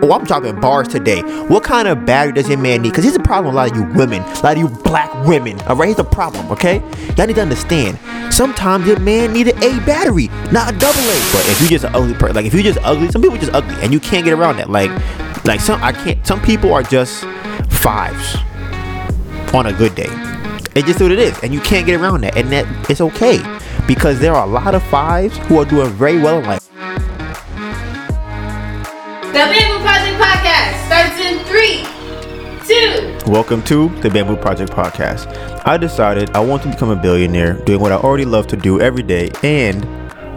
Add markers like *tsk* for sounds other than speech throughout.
Oh, I'm dropping bars today. What kind of battery does your man need? Because here's a problem with a lot of you women, a lot of you black women. All right, here's the problem, okay? Y'all need to understand. Sometimes your man need an A battery, not a double A. But if you just an ugly person, like if you just ugly, some people just ugly, and you can't get around that. Like, like some I can't. Some people are just fives on a good day. It's just what it is, and you can't get around that, and that it's okay because there are a lot of fives who are doing very well in life. Welcome to the Bamboo Project Podcast. I decided I want to become a billionaire doing what I already love to do every day and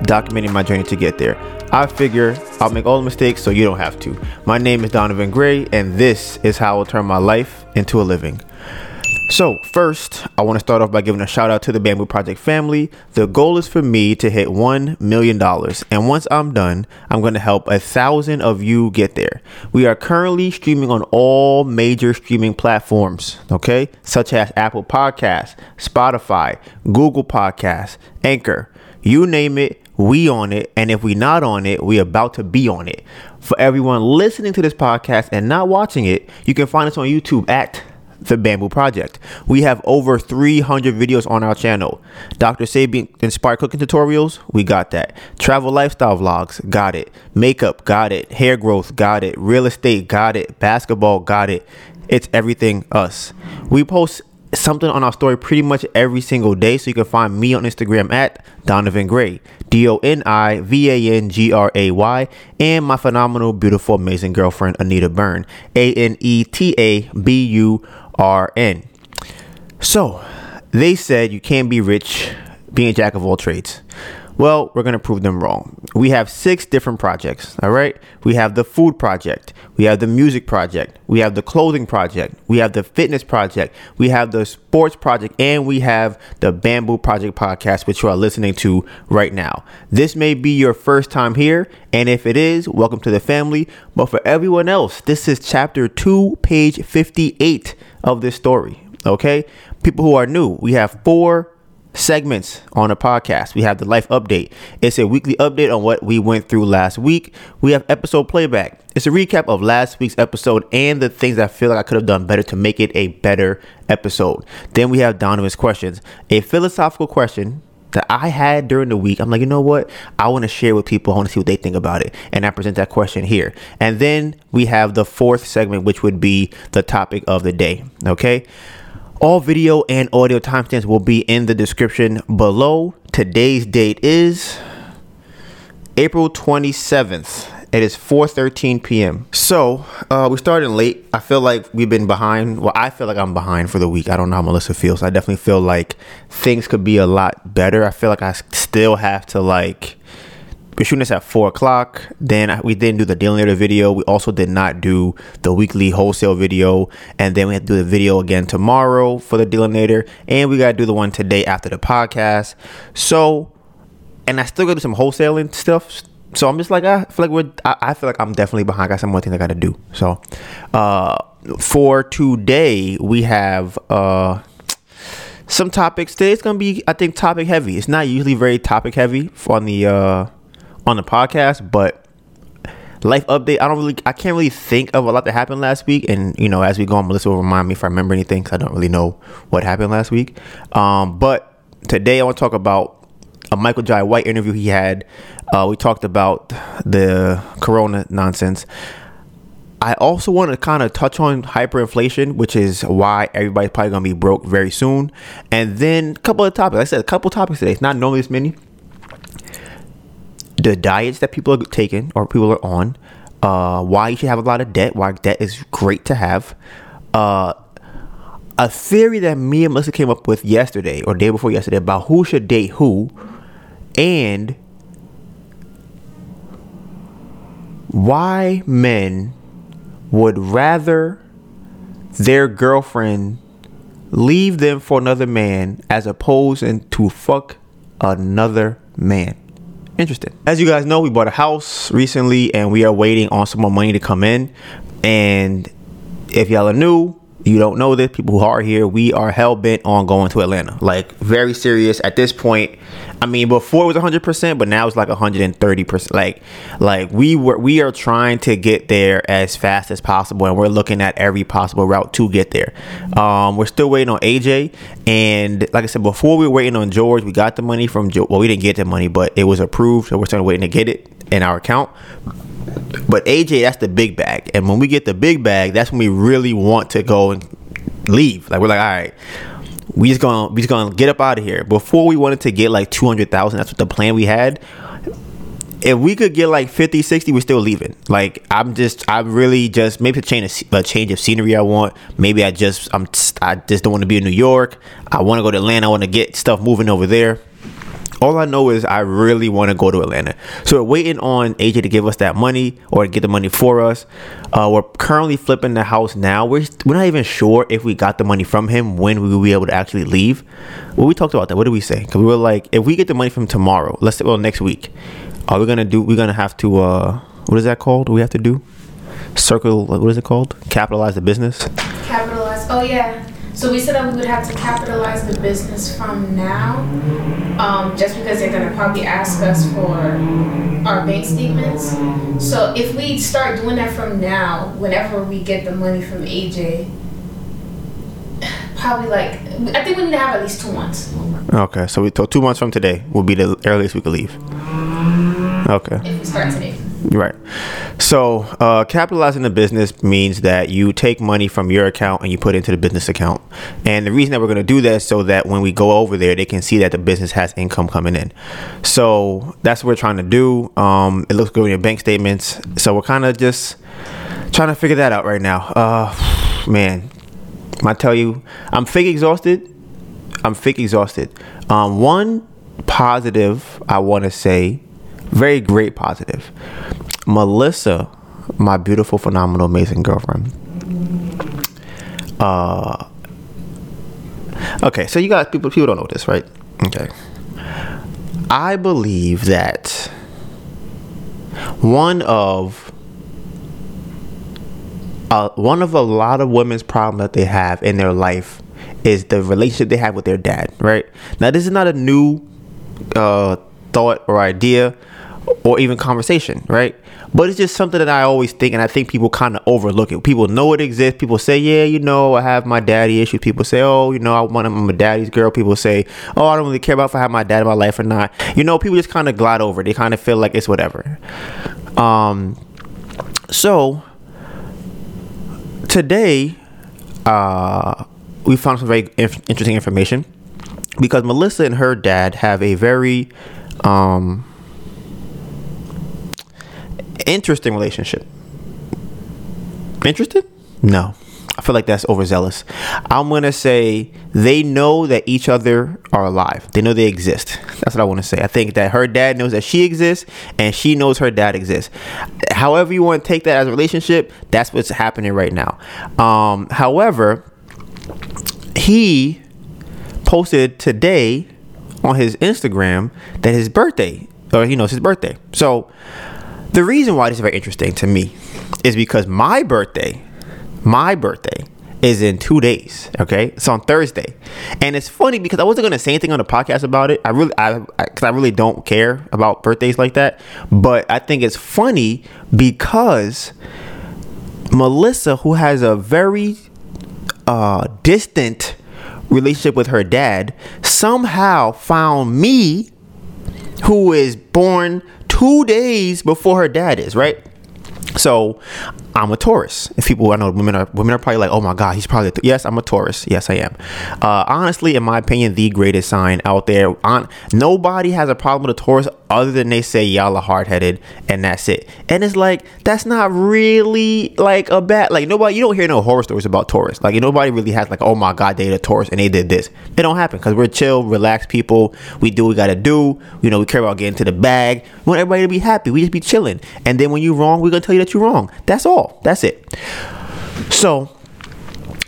documenting my journey to get there. I figure I'll make all the mistakes so you don't have to. My name is Donivan Gray, and this is how I'll turn my life into a living. So, first, I want to start off by giving a shout out to the Bamboo Project family. The goal is for me to hit $1 million. And once I'm done, I'm going to help a thousand of you get there. We are currently streaming on all major streaming platforms, okay, such as Apple Podcasts, Spotify, Google Podcasts, Anchor. You name it, we on it. And if we not on it, we about to be on it. For everyone listening to this podcast and not watching it, you can find us on YouTube at the Bamboo Project. We have over 300 videos on our channel. Dr. Sabian inspired cooking tutorials, we got that. Travel lifestyle vlogs, got it. Makeup, got it. Hair growth, got it. Real estate, got it. Basketball, got it. It's everything us. We post something on our story pretty much every single day. So you can find me on Instagram at Donivan Gray, D O N I V A N G R A Y, and my phenomenal, beautiful, amazing girlfriend, Aneta Burn, A N E T A B U R N. So they said you can't be rich being a jack of all trades. Well, we're going to prove them wrong. We have six different projects, all right? We have the food project, we have the music project, we have the clothing project, we have the fitness project, we have the sports project, and we have the Bamboo Project podcast, which you are listening to right now. This may be your first time here, and if it is, welcome to the family. But for everyone else, this is chapter 2, page 58 of this story, okay? People who are new, we have four segments on a podcast. We have the life update. It's a weekly update on what we went through last week. We have episode playback. It's a recap of last week's episode and the things I feel like I could have done better to make it a better episode. Then we have Donivan's questions, a philosophical question that I had during the week. I'm like, you know what? I want to share with people. I want to see what they think about it. And I present that question here. And then we have the fourth segment, which would be the topic of the day. Okay. All video and audio timestamps will be in the description below. Today's date is April 27th. It is 4:13 p.m. So uh, we started late. I feel like we've been behind. Well, I feel like I'm behind for the week. I don't know how Melissa feels. I definitely feel like things could be a lot better. I feel like I still have to like. We're shooting this at four o'clock. Then we didn't do the Dealinator video. We also did not do the weekly wholesale video. And then we have to do the video again tomorrow for the Dealinator. And we got to do the one today after the podcast. So, and I still got to do some wholesaling stuff. So I'm just like, I feel like we're, I, feel like I'm definitely behind. I got some more things I got to do. So, uh, for today, we have, uh, some topics today it's gonna be i think topic heavy it's not usually very topic heavy on the uh on the podcast, but life update. I don't really, I can't really think of a lot that happened last week. And you know, as we go on, Melissa will remind me if I remember anything because I don't really know what happened last week. Um, but today I want to talk about a Michael Jai White interview he had. Uh, we talked about the Corona nonsense. I also want to kind of touch on hyperinflation, which is why everybody's probably gonna be broke very soon. And then a couple of topics. Like I said a couple topics today. It's not normally this many the diets that people are taking or people are on, uh, why you should have a lot of debt, why debt is great to have. Uh, a theory that me and Melissa came up with yesterday or day before yesterday about who should date who, and why men would rather their girlfriend leave them for another man as opposed to fuck another man. Interesting. As you guys know, we bought a house recently and we are waiting on some more money to come in. And if y'all are new, you don't know this, people who are here, we are hell bent on going to Atlanta. Like very serious at this point. I mean, before it was 100%, but now it's like 130%. Like like we were we are trying to get there as fast as possible and we're looking at every possible route to get there. Um, we're still waiting on AJ and like I said before we were waiting on George, we got the money from George. Well, we didn't get the money, but it was approved, so we're still waiting to get it in our account. But AJ, that's the big bag. And when we get the big bag, that's when we really want to go and leave. Like we're like, all right, we just gonna we just gonna get up out of here. Before we wanted to get like two hundred thousand, that's what the plan we had. If we could get like 50, 60, we're still leaving. Like I'm just, I'm really just maybe a change of, a change of scenery. I want. Maybe I just, I'm, I just don't want to be in New York. I want to go to Atlanta. I want to get stuff moving over there all I know is I really want to go to Atlanta. So we're waiting on AJ to give us that money or get the money for us. Uh, we're currently flipping the house now. We're, we're not even sure if we got the money from him when we will be able to actually leave. Well, we talked about that. What did we say? Because we were like, if we get the money from tomorrow, let's say, well, next week, are we gonna do? We're gonna have to. Uh, what is that called? We have to do? Circle. What is it called? Capitalize the business. Capitalize. Oh yeah. So we said that we would have to capitalize the business from now, um, just because they're gonna probably ask us for our bank statements. So if we start doing that from now, whenever we get the money from AJ, probably like I think we need to have at least two months Okay, so we told two months from today will be the earliest we could leave. Okay. if we start today. Right. So, uh, capitalizing the business means that you take money from your account and you put it into the business account. And the reason that we're going to do that is so that when we go over there, they can see that the business has income coming in. So that's what we're trying to do. Um, it looks good in your bank statements. So we're kind of just trying to figure that out right now. Uh, man, I tell you, I'm fake exhausted. I'm fake exhausted. Um, one positive I want to say, very great positive. Melissa, my beautiful, phenomenal, amazing girlfriend. Uh, okay, so you guys, people, people don't know this, right? Okay, I believe that one of uh, one of a lot of women's problem that they have in their life is the relationship they have with their dad. Right now, this is not a new uh, thought or idea or even conversation, right? But it's just something that I always think, and I think people kind of overlook it. People know it exists. People say, "Yeah, you know, I have my daddy issues." People say, "Oh, you know, I want I'm a daddy's girl." People say, "Oh, I don't really care about if I have my dad in my life or not." You know, people just kind of glide over. They kind of feel like it's whatever. Um, so today, uh, we found some very inf- interesting information because Melissa and her dad have a very um, interesting relationship. Interested? No. I feel like that's overzealous. I'm going to say they know that each other are alive. They know they exist. That's what I want to say. I think that her dad knows that she exists and she knows her dad exists. However, you want to take that as a relationship, that's what's happening right now. Um, however, he posted today on his Instagram that his birthday, or he knows his birthday. So the reason why this is very interesting to me is because my birthday, my birthday is in two days. Okay, it's on Thursday, and it's funny because I wasn't gonna say anything on the podcast about it. I really, I, because I, I really don't care about birthdays like that. But I think it's funny because Melissa, who has a very uh, distant relationship with her dad, somehow found me, who is born two days before her dad is, right? So I'm a Taurus. If people I know women are women are probably like, oh my god, he's probably yes, I'm a Taurus. Yes, I am. Uh, honestly, in my opinion, the greatest sign out there. On nobody has a problem with a Taurus other than they say y'all are hard headed and that's it. And it's like that's not really like a bad like nobody you don't hear no horror stories about Taurus. Like nobody really has like oh my god they a Taurus and they did this. It don't happen because we're chill, relaxed people. We do what we gotta do. You know we care about getting to the bag. We want everybody to be happy. We just be chilling. And then when you're wrong, we're gonna tell you that you're wrong. That's all. That's it. So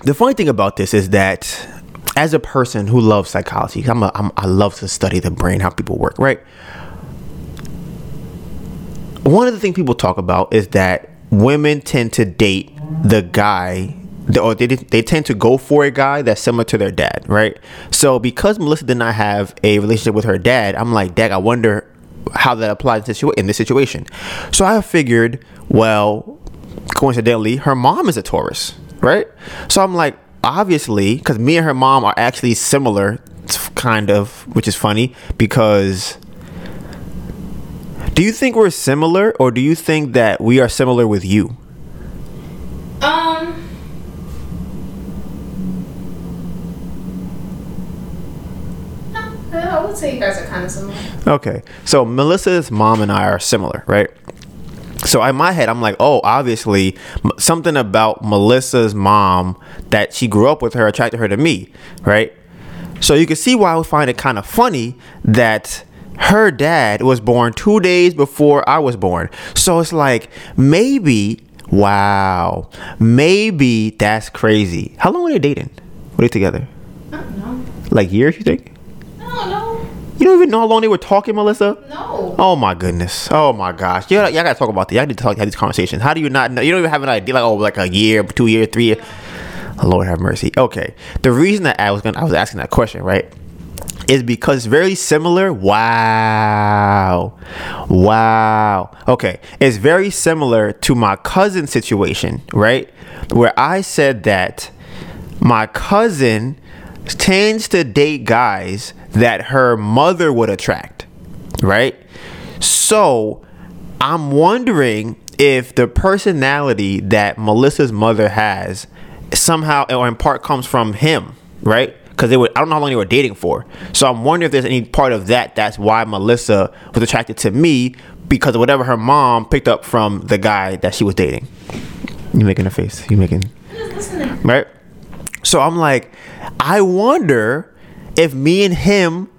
the funny thing about this is that as a person who loves psychology, I'm, a, I'm I love to study the brain, how people work, right? One of the things people talk about is that women tend to date the guy or they, they tend to go for a guy that's similar to their dad, right? So because Melissa did not have a relationship with her dad, I'm like, Dag, I wonder how that applies in this situation. So I figured, well, coincidentally, her mom is a Taurus, right? So I'm like, obviously, because me and her mom are actually similar, kind of, which is funny because. Do you think we're similar, or do you think that we are similar with you? Um. I would say you guys are kind of similar. Okay, so Melissa's mom and I are similar, right? So in my head, I'm like, oh, obviously, something about Melissa's mom that she grew up with her attracted her to me, right? So you can see why I would find it kind of funny that her dad was born two days before I was born. So it's like maybe, wow, maybe that's crazy. How long were they dating? Were they together? I don't know. Like years, you think? I don't know. You don't even know how long they were talking, Melissa? No. Oh my goodness. Oh my gosh. Yeah, y'all gotta talk about this. Y'all need to talk have these conversations. How do you not know? You don't even have an idea like oh like a year, two years, three years. Lord have mercy. Okay. The reason that I was gonna I was asking that question, right? Is because it's very similar. Wow. Wow. Okay. It's very similar to my cousin situation, right? Where I said that my cousin tends to date guys that her mother would attract, right? So I'm wondering if the personality that Melissa's mother has somehow or in part comes from him, right? Because they were I don't know how long they were dating for. So I'm wondering if there's any part of that that's why Melissa was attracted to me because of whatever her mom picked up from the guy that she was dating. You making a face. You making right? So I'm like, I wonder if me and him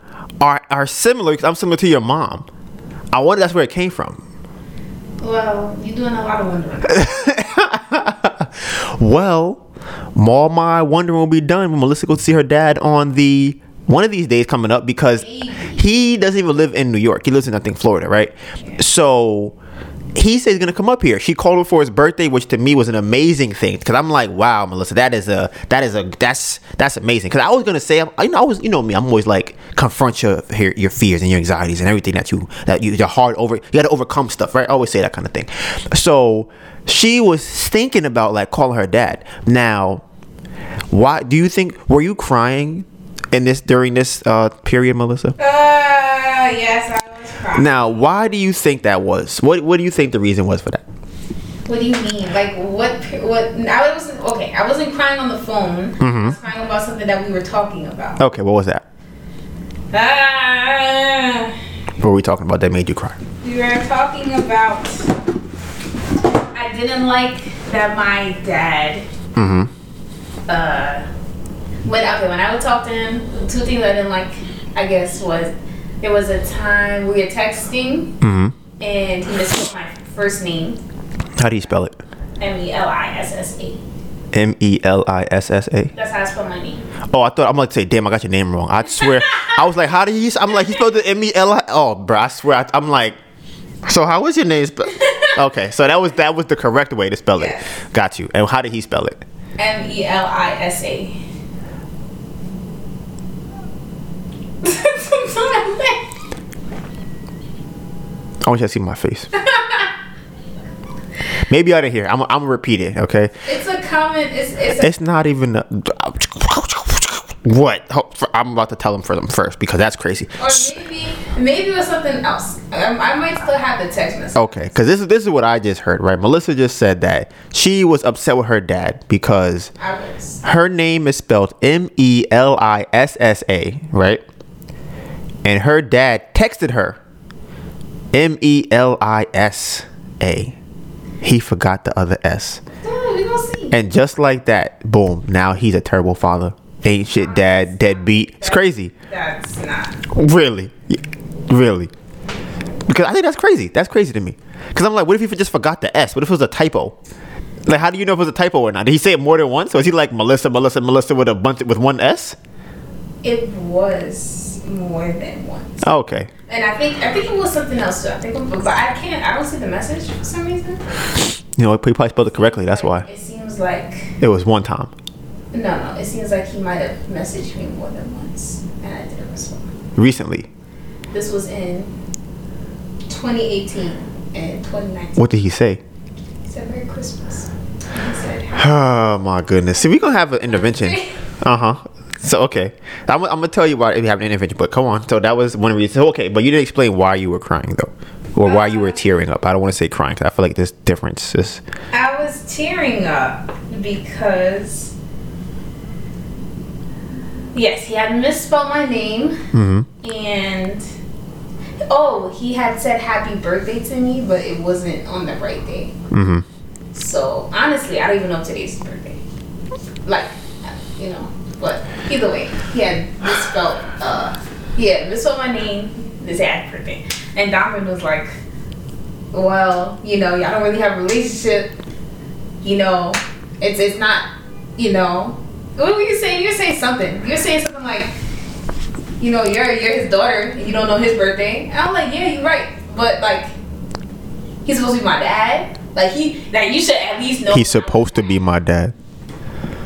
are are similar because I'm similar to your mom. I wonder that's where it came from. Well, you're doing a lot of wondering. *laughs* well, all my wondering will be done when Melissa goes to see her dad on the one of these days coming up because he doesn't even live in New York. He lives in I think Florida, right? So he said he's gonna come up here. She called him for his birthday, which to me was an amazing thing because I'm like, wow, Melissa, that is a that is a that's that's amazing. Because I was gonna say, I know, I was, you know me, I'm always like confront your your fears and your anxieties and everything that you that you you're hard over. You got to overcome stuff, right? I always say that kind of thing. So she was thinking about like calling her dad. Now, why do you think were you crying in this during this uh, period, Melissa? Uh, yes. I- was crying. now, why do you think that was? What What do you think the reason was for that? What do you mean? Like what? What? I wasn't okay. I wasn't crying on the phone. Mm-hmm. I was crying about something that we were talking about. Okay, what was that? Ah. What were we talking about that made you cry? We were talking about. I didn't like that my dad. Mm-hmm. Uh. When okay, when I would talk to him, two things I didn't like, I guess, was there was a time we were texting, mm-hmm. and he misspelled my first name. How do you spell it? M E L I S S A. M E L I S S A. That's how I spell my name. Oh, I thought I'm like to say, damn, I got your name wrong. I swear, *laughs* I was like, how do you? I'm like, he spelled the M E L I. Oh, bro, I swear, I, am like, so how was your name spelled? *laughs* okay, so that was that was the correct way to spell yes. it. Got you. And how did he spell it? M E L I S A. I want you to see my face. *laughs* Maybe I didn't hear. I'm, I'm gonna repeat it. Okay. It's a comment. It's it's, a- it's not even. A, what? I'm about to tell him for them first because that's crazy. Or maybe maybe it was something else. I, I might still have the text message. Okay, because this is this is what I just heard. Right, Melissa just said that she was upset with her dad because her name is spelled M E L I S S A. Right, and her dad texted her M E L I S A. He forgot the other S. And just like that, boom, now he's a terrible father. Ain't shit dad, deadbeat. It's crazy. That's not. Really? Really? Because I think that's crazy. That's crazy to me. Because I'm like, what if he just forgot the S? What if it was a typo? Like, how do you know if it was a typo or not? Did he say it more than once? Or is he like Melissa, Melissa, Melissa with a bunch with one S? It was more than once. Oh, okay. And I think I think it was something else too. I think, but I can't. I don't see the message for some reason. You know, he probably spelled it correctly. That's why. It seems like It was one time. no, no. It seems like he might have messaged me more than once, and I didn't respond. Recently. This was in 2018 and 2019. What did he say? He said Merry Christmas. He said, *sighs* Oh my goodness. See, we're gonna have an intervention. *laughs* Uh huh. So okay, I'm, I'm gonna tell you why you have an intervention. But come on. So that was one reason. So, okay, but you didn't explain why you were crying though, or why you were tearing up. I don't want to say crying because I feel like there's differences. I was tearing up because yes, he had misspelled my name Mm-hmm. and oh, he had said happy birthday to me, but it wasn't on the right day. Mm-hmm. So honestly, I don't even know if today's birthday. Like, you know, but either way, he had misspelled. Uh, he had misspelled my name. This birthday, and Donivan was like, "Well, you know, y'all don't really have a relationship. You know, it's it's not. You know, what were you saying? You're saying something. You're saying something like." You know, you're you're his daughter. and You don't know his birthday. And I'm like, yeah, you're right. But like, he's supposed to be my dad. Like he, like you should at least know. He's supposed to be my dad.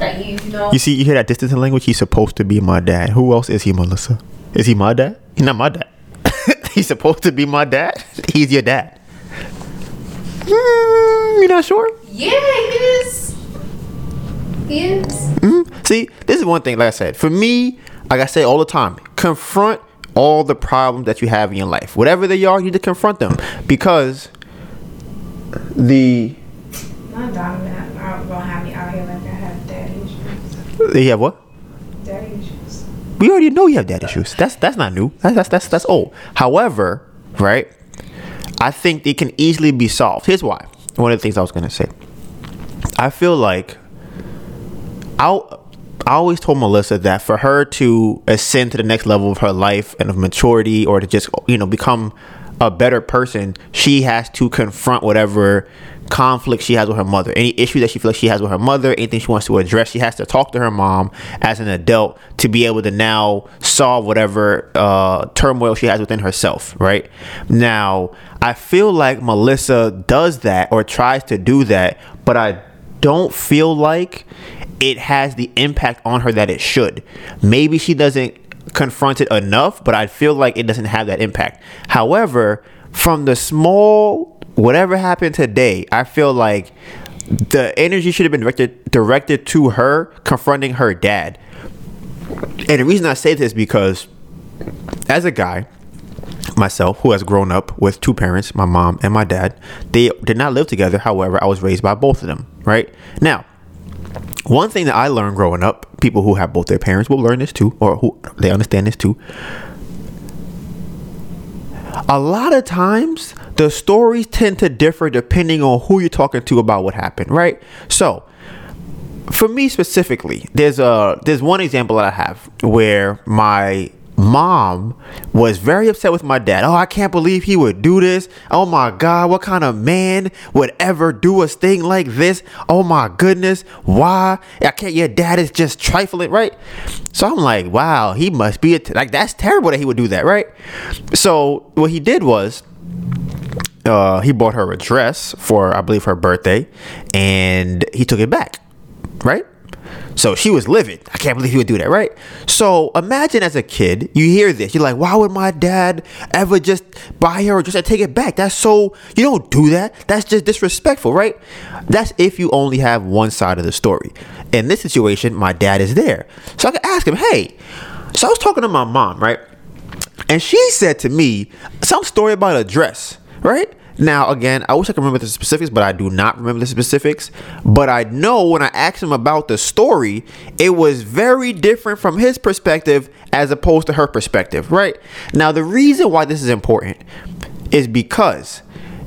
Like you, you know. You see, you hear that distance in language. He's supposed to be my dad. Who else is he, Melissa? Is he my dad? He's not my dad. *laughs* He's supposed to be my dad. *laughs* He's your dad. Mm, you not sure? Yeah, he is. He is. Mm, See, this is one thing. Like I said, for me, like I say all the time, confront all the problems that you have in your life. Whatever they are, you need to confront them because the Not Donivan. I gonna have they have what? Daddy issues. We already know you have dad issues. That's that's not new. That's that's that's, that's old. However, right? I think it can easily be solved. Here's why. One of the things I was gonna say. I feel like I I always told Melissa that for her to ascend to the next level of her life and of maturity, or to just you know become a better person, she has to confront whatever conflict she has with her mother. Any issue that she feels like she has with her mother, anything she wants to address, she has to talk to her mom as an adult to be able to now solve whatever uh, turmoil she has within herself. Right now, I feel like Melissa does that or tries to do that, but I don't feel like it has the impact on her that it should. Maybe she doesn't confront it enough, but I feel like it doesn't have that impact. However, from the small whatever happened today, I feel like the energy should have been directed directed to her confronting her dad. And the reason I say this is because as a guy, myself who has grown up with two parents, my mom and my dad, they did not live together. However, I was raised by both of them, right? Now, one thing that I learned growing up, people who have both their parents will learn this too, or who they understand this too. A lot of times, the stories tend to differ depending on who you're talking to about what happened, right? So, for me specifically, there's a there's one example that I have where my mom was very upset with my dad. Oh, I can't believe he would do this. Oh my god, what kind of man would ever do a thing like this? Oh my goodness, why? I can't. Your dad is just trifling, right? So I'm like, wow, he must be a t- like that's terrible that he would do that, right? So what he did was uh, he bought her a dress for I believe her birthday, and he took it back, right? So she was livid. I can't believe he would do that, right? So imagine as a kid, you hear this, you're like, why would my dad ever just buy her or just take it back? That's so you don't do that. That's just disrespectful, right? That's if you only have one side of the story. In this situation, my dad is there, so I can ask him, hey. So I was talking to my mom, right? And she said to me some story about a dress, right? Now, again, I wish I could remember the specifics, but I do not remember the specifics. But I know when I asked him about the story, it was very different from his perspective as opposed to her perspective, right? Now, the reason why this is important is because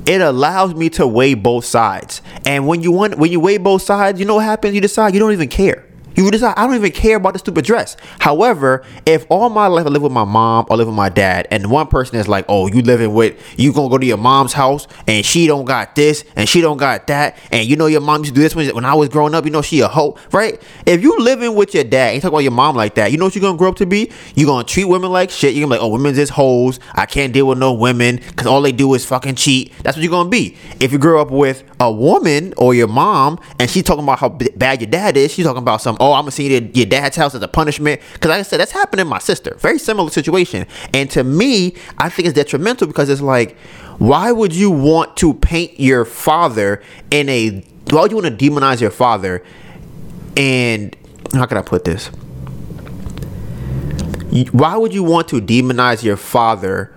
it allows me to weigh both sides. And when you want when you weigh both sides, you know what happens? You decide you don't even care. You decide I don't even care about the stupid dress. However, if all my life I live with my mom or live with my dad, and one person is like, "Oh, you living with you gonna go to your mom's house and she don't got this and she don't got that, and you know your mom used to do this when, I was growing up. You know she a hoe, right? If you living with your dad, and talk about your mom like that, you know what you're gonna grow up to be? You're gonna treat women like shit. You're gonna be like, "Oh, women's just hoes. I can't deal with no women because all they do is fucking cheat." That's what you're gonna be. If you grow up with a woman or your mom and she's talking about how bad your dad is, she's talking about some, "Oh, I'm gonna see your, your dad's house as a punishment." Because like I said, that's happened to my sister. Very similar situation. And to me, I think it's detrimental because it's like, why would you want to paint your father in a? Why would you want to demonize your father? And how can I put this? Why would you want to demonize your father?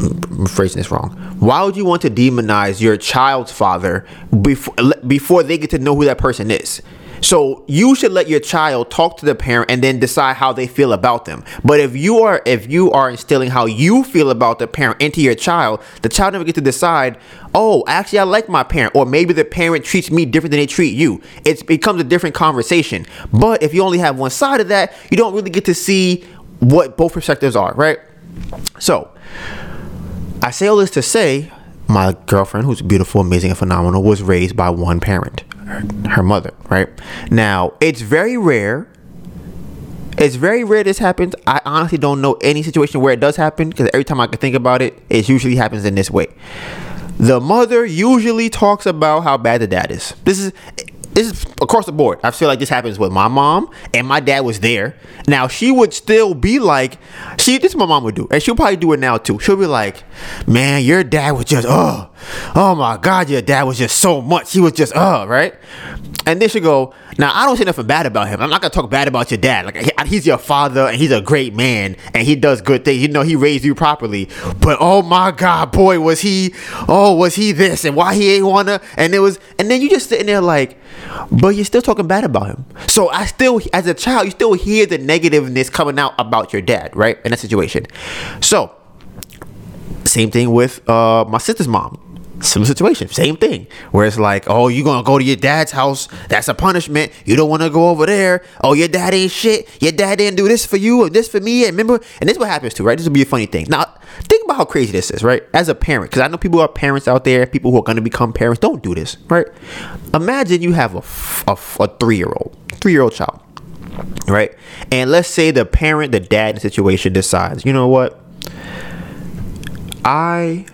I'm phrasing this wrong. Why would you want to demonize your child's father before before they get to know who that person is? So you should let your child talk to the parent and then decide how they feel about them. But if you are if you are instilling how you feel about the parent into your child, the child never get to decide, oh, actually I like my parent, or maybe the parent treats me different than they treat you. It becomes a different conversation. But if you only have one side of that, you don't really get to see what both perspectives are, right? So I say all this to say my girlfriend, who's beautiful, amazing, and phenomenal, was raised by one parent, her, her mother, right? Now, it's very rare. It's very rare this happens. I honestly don't know any situation where it does happen because every time I can think about it, it usually happens in this way. The mother usually talks about how bad the dad is. This is this is across the board. I feel like this happens with my mom and my dad was there. Now she would still be like, she this is my mom would do, and she'll probably do it now too. She'll be like, "Man, your dad was just oh, oh my god, your dad was just so much. He was just oh, right." And then she go, "Now I don't say nothing bad about him. I'm not gonna talk bad about your dad. Like he's your father and he's a great man and he does good things. You know he raised you properly. But oh my god, boy, was he? Oh, was he this and why he ain't wanna? And it was, and then you just sitting there like." But you're still talking bad about him. So I still, as a child, you still hear the negativeness coming out about your dad, right? In that situation. So, same thing with uh, my sister's mom. Similar situation, same thing. Where it's like, oh, you gonna go to your dad's house? That's a punishment. You don't want to go over there. Oh, your dad ain't shit. Your dad didn't do this for you or this for me. And remember, and this is what happens too, right? This will be a funny thing. Now, think about how crazy this is, right? As a parent, because I know people are parents out there, people who are gonna become parents. Don't do this, right? Imagine you have a a three year old, three year old child, right? And let's say the parent, the dad in the situation decides, you know what? I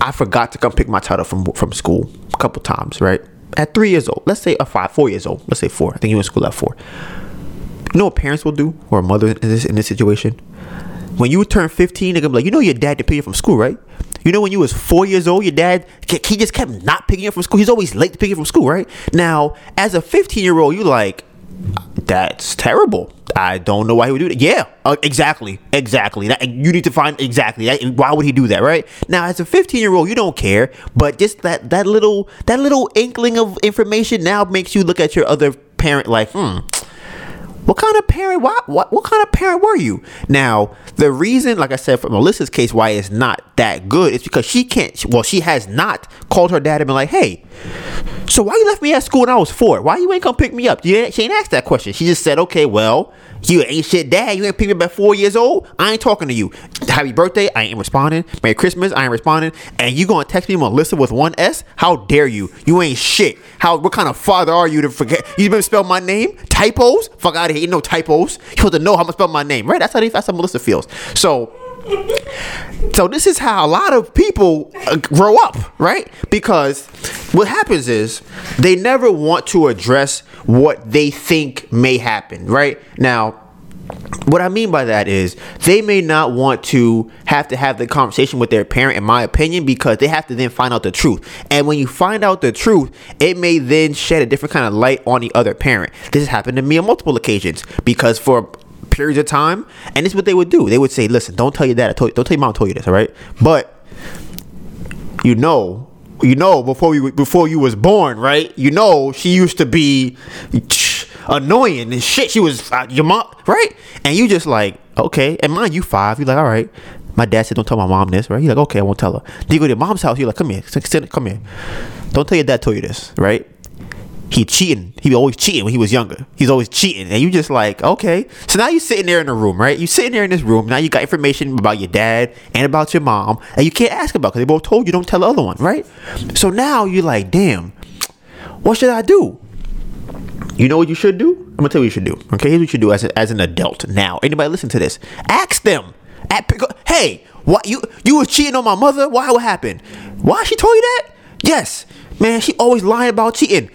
I forgot to come pick my child up from from school a couple times, right? At three years old, let's say a five, four years old, let's say four. I think he went to school at four. You know what parents will do, or a mother in this in this situation? When you turn fifteen, they're gonna be like, you know, your dad didn't pick you from school, right? You know, when you was four years old, your dad he just kept not picking you from school. He's always late to pick you from school, right? Now, as a fifteen year old, you like, that's terrible. I don't know why he would do that. Yeah, uh, exactly, exactly. That, you need to find exactly that. Why would he do that, right? Now, as a 15 year old, you don't care, but just that that little that little inkling of information now makes you look at your other parent like, hmm. What kind of parent? What, what what kind of parent were you? Now, the reason, like I said, for Melissa's case, why it's not that good is because she can't. Well, she has not called her dad and been like, "Hey, so why you left me at school when I was four? Why you ain't come pick me up? You ain't, she ain't asked that question. She just said, okay, well, you ain't shit dad. You ain't pick me up at four years old. I ain't talking to you. Happy birthday. I ain't responding. Merry Christmas. I ain't responding. And you gonna text me Melissa with one S? How dare you? You ain't shit. How? What kind of father are you to forget? You even spell my name? Typos? Fuck out of here. No typos. You supposed to know how to spell my name, right? That's how they, that's how Melissa feels. So so this is how a lot of people uh, grow up, right? Because what happens is they never want to address what they think may happen, right? Now, what I mean by that is they may not want to have to have the conversation with their parent, in my opinion, because they have to then find out the truth. And when you find out the truth, it may then shed a different kind of light on the other parent. This has happened to me on multiple occasions because for periods of time, and this is what they would do. They would say, "Listen, don't tell your dad. I told you, don't tell your mom I told you this, all right?" But you know, you know, before you before you was born, right? You know, she used to be annoying and shit. She was uh, your mom, right? And you just like, okay. And mind you, five. You like, all right. My dad said, don't tell my mom this, right? You're like, okay, I won't tell her. Then you go to your mom's house. You're like, come here, come here. Don't tell your dad told you this, right? He cheating. He always cheating when he was younger. He's always cheating, and you just like, okay. So now you're sitting there in the room, right? You sitting there in this room. Now you got information about your dad and about your mom, and you can't ask about because they both told you don't tell the other one, right? So now you're like, damn, what should I do? You know what you should do? I'm gonna tell you what you should do. Okay, here's what you should do as, a, as an adult. Now, anybody listen to this? Ask them. At, hey, what you you was cheating on my mother? Why? What happened? Why she told you that? Yes, man. She always lying about cheating.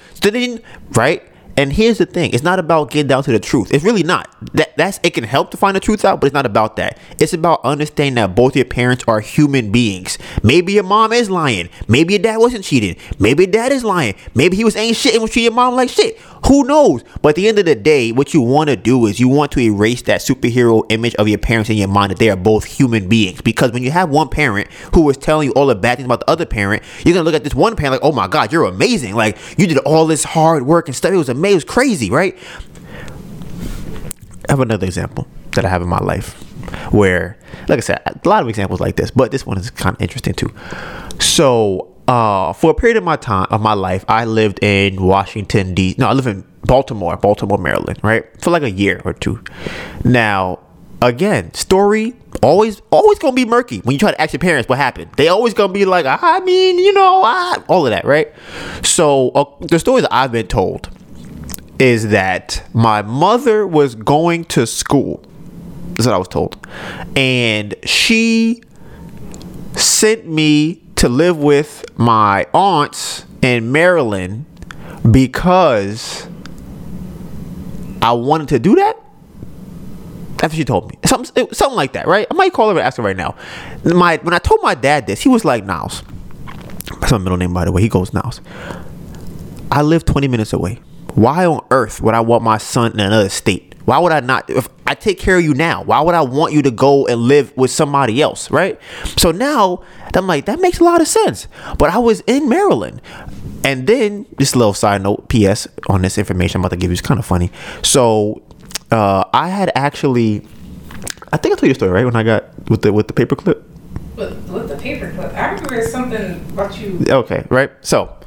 Right? And here's the thing: it's not about getting down to the truth. It's really not. That that's it can help to find the truth out, but it's not about that. It's about understanding that both your parents are human beings. Maybe your mom is lying. Maybe your dad wasn't cheating. Maybe your dad is lying. Maybe he was ain't shit and was treating your mom like shit. Who knows? But at the end of the day, what you want to do is you want to erase that superhero image of your parents in your mind that they are both human beings. Because when you have one parent who is telling you all the bad things about the other parent, you're gonna look at this one parent like, oh my god, you're amazing. Like you did all this hard work and stuff. It was amazing. It was crazy, right? I have another example that I have in my life where, like I said, a lot of examples like this, but this one is kind of interesting too. So, uh, for a period of my time of my life, I lived in Washington D. No, I live in Baltimore, Baltimore, Maryland, right, for like a year or two. Now, again, story always always gonna be murky when you try to ask your parents what happened. They always gonna be like, I mean, you know, I, all of that, right? So, uh, the that I've been told is that my mother was going to school. That's what I was told. And she sent me to live with my aunts in Maryland because I wanted to do that. That's what she told me. Something, something like that, right? I might call her and ask her right now. My when I told my dad this, he was like, "Niles." That's my middle name, by the way. He goes Niles. I live 20 minutes away. Why on earth would I want my son in another state? Why would I not? If I take care of you now, why would I want you to go and live with somebody else, right? So now I'm like, that makes a lot of sense. But I was in Maryland. And then this little side note, PS on this information I'm about to give you is kind of funny. So uh, I had actually, I think I told you a story, right? When I got with the with the paperclip. With, with the paperclip, I remember something about you. Okay, right. So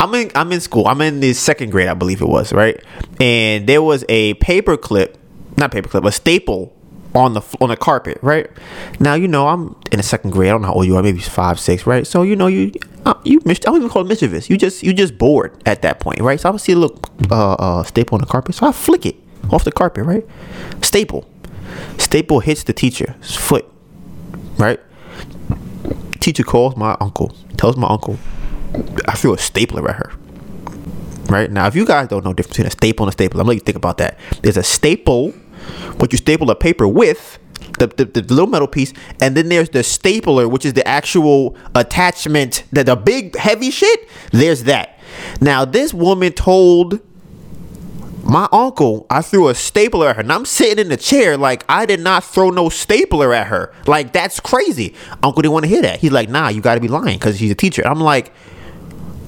I'm in I'm in school. I'm in the second grade, I believe it was, right? And there was a paperclip, not paperclip, a staple on the on the carpet, right? Now you know I'm in the second grade. I don't know how old you are, maybe five, six, right? So you know you uh, you I don't even call it mischievous. You just you just bored at that point, right? So I see a little uh, uh, staple on the carpet, so I flick it off the carpet, right? Staple, staple hits the teacher's foot, right? Teacher calls my uncle, tells my uncle, I threw a stapler at her. Right now, if you guys don't know the difference between a staple and a staple, I'm gonna let you think about that. There's a staple, what you staple a paper with, the, the, the, little metal piece, and then there's the stapler, which is the actual attachment, that the big heavy shit. There's that. Now, this woman told my uncle, I threw a stapler at her. And I'm sitting in the chair like I did not throw no stapler at her. Like that's crazy. Uncle didn't want to hear that. He's like, nah, you gotta be lying because he's a teacher. I'm like,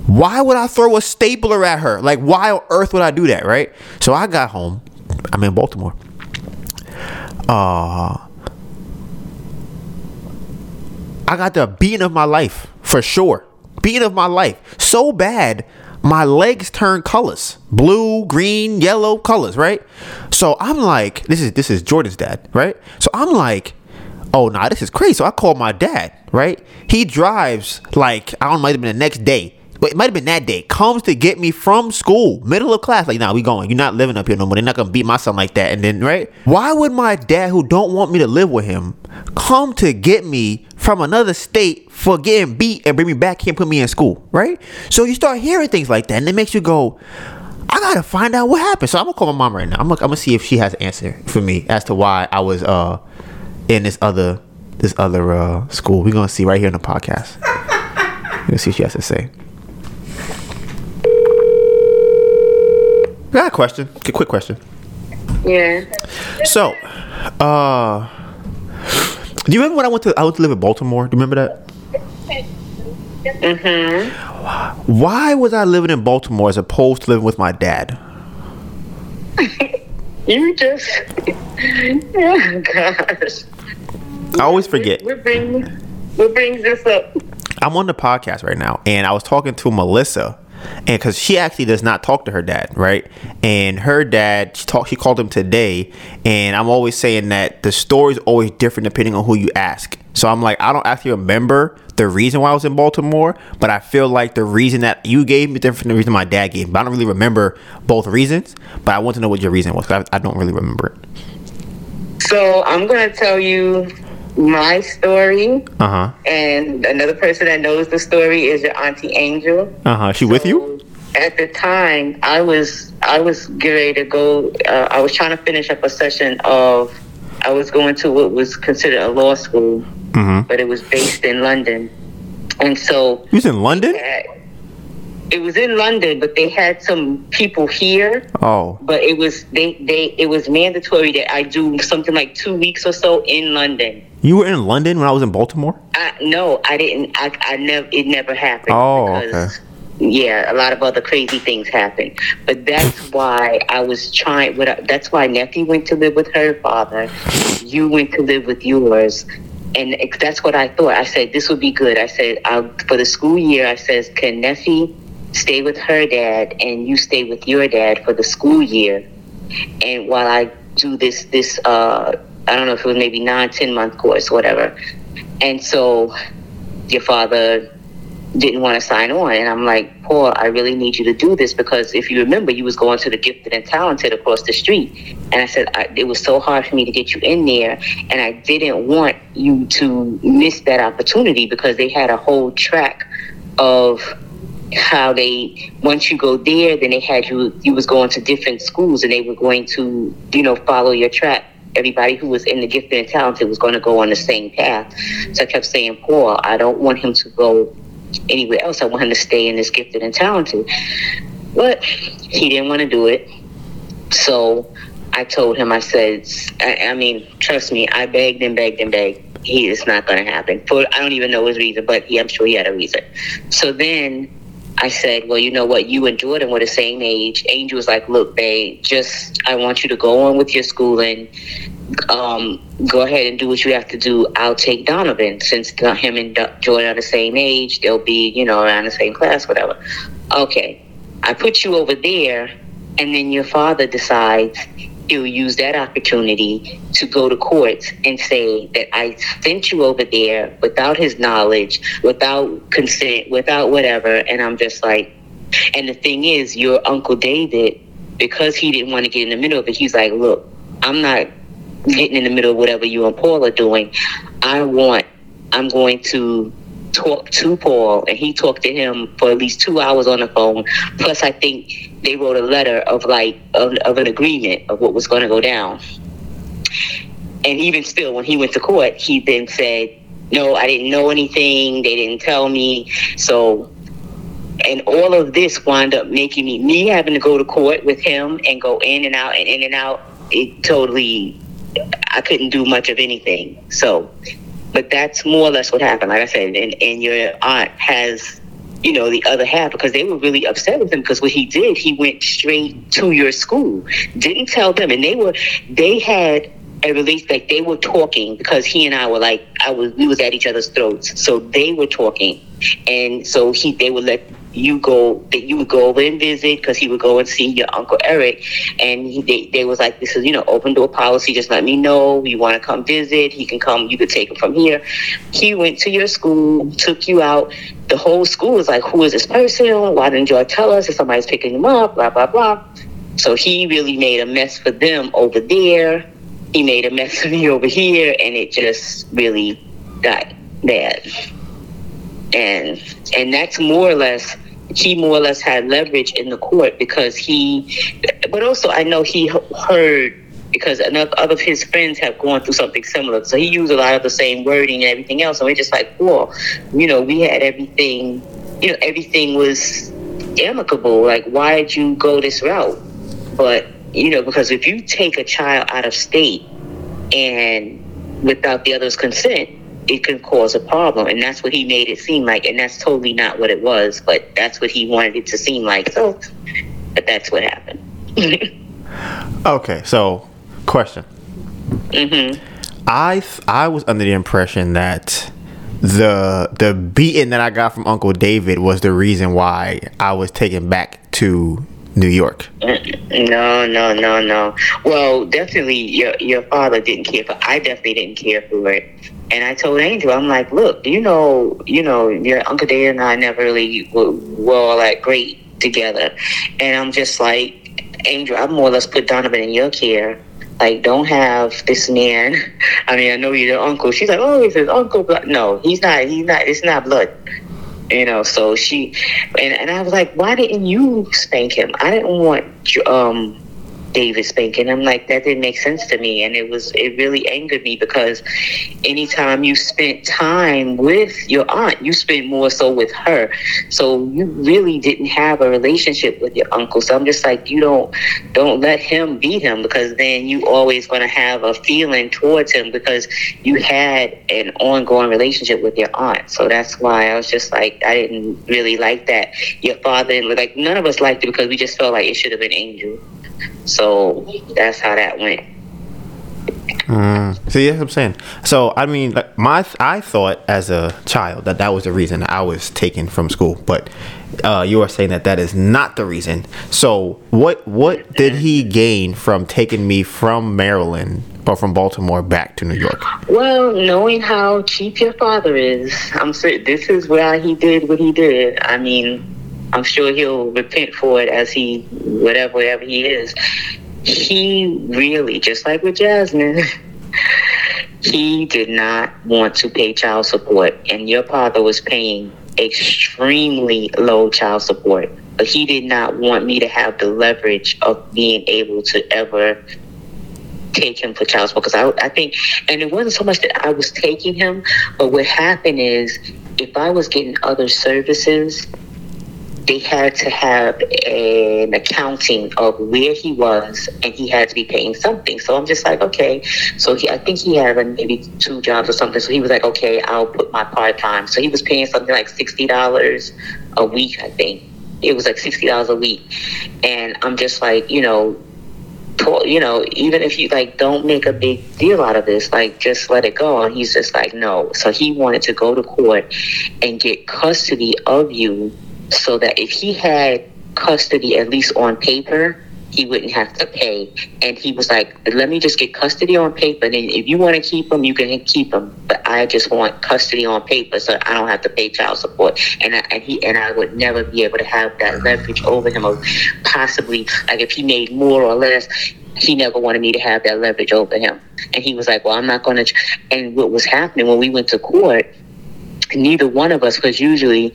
why would I throw a stapler at her? Like, why on earth would I do that, right? So I got home. I'm in Baltimore. Uh I got the beating of my life for sure. Beating of my life. So bad my legs turn colors. Blue green yellow colors right? So i'm like this is this is jordan's dad right? So i'm like oh nah this is crazy. So i call my dad right? He drives like i don't know might have been the next day but it might have been that day, comes to get me from school, middle of class. Like, nah, we going. You're not living up here no more. They're not gonna beat my son like that. And then, right? Why would my dad, who don't want me to live with him, come to get me from another state for getting beat and bring me back here and put me in school, right? So you start hearing things like that, and it makes you go, I gotta find out what happened. So I'm gonna call my mom right now. I'm gonna, I'm gonna see if she has an answer for me as to why I was uh in this other this other uh school. We're gonna see right here in the podcast. *laughs* We're gonna see what she has to say. Got a question. A quick question. Yeah. So, uh, do you remember when I went to I went to live in Baltimore? Do you remember that? Mm-hmm. Why was I living in Baltimore as opposed to living with my dad? *laughs* You just. *laughs* Oh gosh. I always forget. What brings What brings this up? I'm on the podcast right now, and I was talking to Melissa and because she actually does not talk to her dad, right? And her dad, she talked, she called him today, and I'm always saying that the story is always different depending on who you ask. So I'm like, I don't actually remember the reason why I was in Baltimore, but I feel like the reason that you gave me different than the reason my dad gave me. But I don't really remember both reasons, but I want to know what your reason was. I, I don't really remember it. So I'm gonna tell you my story, Uh huh. and another person that knows the story is your auntie Angel. Uh huh. She with you? At the time, I was I was getting ready to go. Uh, I was trying to finish up a session of. I was going to what was considered a law school, Mm-hmm. but it was based in London, and so You was in London? It was in London. But they had some people here, Oh. but it was they they it was mandatory that I do something like two weeks or so in London. You were in London when I was in Baltimore? I, no, I didn't. I, I never. It never happened. Oh, okay. Yeah, a lot of other crazy things happened, but that's *laughs* why I was trying. What that's why Neffy went to live with her father. You went to live with yours, and that's what I thought. I said this would be good. I said I'll, for the school year. I says can Neffy stay with her dad and you stay with your dad for the school year, and while I do this this uh I don't know if it was maybe nine ten month course whatever, and so your father didn't want to sign on and i'm like paul i really need you to do this because if you remember you was going to the gifted and talented across the street. And i said I, it was so hard for me to get you in there and i didn't want you to miss that opportunity because they had a whole track of how they once you go there then they had you you was going to different schools and they were going to you know follow your track everybody who was in the gifted and talented was going to go on the same path so i kept saying paul i don't want him to go anywhere else. I want him to stay in this gifted and talented. But he didn't want to do it. So I told him, I said, I, I mean, trust me, I begged and begged and begged. He is not going to happen. For I don't even know his reason, but I'm sure he had a reason. So then I said, well, you know what? You and Jordan were the same age. Angel was like, look, babe, just I want you to go on with your schooling. Um, go ahead and do what you have to do. I'll take Donivan since him and Jordan are the same age. They'll be, you know, around the same class, whatever. Okay, I put you over there, and then your father decides he'll use that opportunity to go to court and say that I sent you over there without his knowledge, without consent, without whatever. And I'm just like, and the thing is, your Uncle David, because he didn't want to get in the middle of it, he's like, look, I'm not getting in the middle of whatever you and Paul are doing. I want, I'm going to talk to Paul, and he talked to him for at least two hours on the phone. Plus, I think they wrote a letter of like of, of an agreement of what was going to go down. And even still, when he went to court, he then said, "No, I didn't know anything. They didn't tell me." So, and all of this wound up making me me having to go to court with him and go in and out and in and out. It totally, I couldn't do much of anything. So, but that's more or less what happened. Like I said, and, and your aunt has, you know, the other half because they were really upset with him because what he did, he went straight to your school, didn't tell them, and they were, they had a release like they were talking because he and I were like, I was, we was at each other's throats, so they were talking, and so he, they would let you go that you would go over and visit because he would go and see your uncle Eric, and he, they they was like this is you know open door policy. Just let me know you want to come visit. He can come. You could take him from here. He went to your school, took you out. The whole school was like, who is this person? Why didn't y'all tell us if somebody's picking him up? Blah blah blah. So he really made a mess for them over there. He made a mess *laughs* for me over here, and it just really got bad and and that's more or less he more or less had leverage in the court because he but also i know he heard because enough other of his friends have gone through something similar. So he used a lot of the same wording and everything else. And we're just like well you know we had everything you know everything was amicable. Like why did you go this route? But you know because if you take a child out of state and without the other's consent it can cause a problem. And that's what he made it seem like. And that's totally not what it was but that's what he wanted it to seem like. So but that's what happened. *laughs* Okay, so question. hmm I th- I was under the impression that the the beating that I got from Uncle David was the reason why I was taken back to New York. Mm, no, no, no, no. Well, definitely your your father didn't care for. I definitely didn't care for it. And I told Angel, I'm like, look, you know, you know, your Uncle David and I never really were, were all that great together. And I'm just like, Angel, I more or less put Donivan in your care. Like, don't have this man. *laughs* I mean, I know you're the uncle. She's like, oh, he's his uncle. But no, he's not. He's not. It's not blood. You know. So she, and, and I was like, why didn't you spank him? I didn't want um David spanking. I'm like, that didn't make sense to me. And it was, it really angered me because anytime you spent time with your aunt, you spent more so with her. So you really didn't have a relationship with your uncle. So I'm just like, you don't, don't let him beat him because then you always going to have a feeling towards him because you had an ongoing relationship with your aunt. So that's why I was just like, I didn't really like that. Your father, and like none of us liked it because we just felt like it should have been Angel. So that's how that went. Mm. See, that's what I'm saying. So, I mean, like, my I thought as a child that that was the reason I was taken from school, but uh, you are saying that that is not the reason. So, what what did he gain from taking me from Maryland or from Baltimore back to New York? Well, knowing how cheap your father is, I'm saying this is why he did what he did. I mean, I'm sure he'll repent for it as he, whatever, whatever he is. He really, just like with Jasmine, *laughs* he did not want to pay child support, and your father was paying extremely low child support. But he did not want me to have the leverage of being able to ever take him for child support because I, I think, and it wasn't so much that I was taking him, but what happened is if I was getting other services, they had to have an accounting of where he was and he had to be paying something. So I'm just like, okay. So he, I think he had maybe two jobs or something. So he was like, okay, I'll put my part time. So he was paying something like $60 a week, I think. It was like $60 a week. And I'm just like, you know, you know, even if you like don't make a big deal out of this, like just let it go. And he's just like, no. So he wanted to go to court and get custody of you so that if he had custody, at least on paper, he wouldn't have to pay. And he was like, let me just get custody on paper. And if you want to keep him, you can keep him. But I just want custody on paper so I don't have to pay child support. And, I, and he and I would never be able to have that leverage over him of possibly, like if he made more or less, he never wanted me to have that leverage over him. And he was like, well, I'm not going to. And what was happening when we went to court, neither one of us, because usually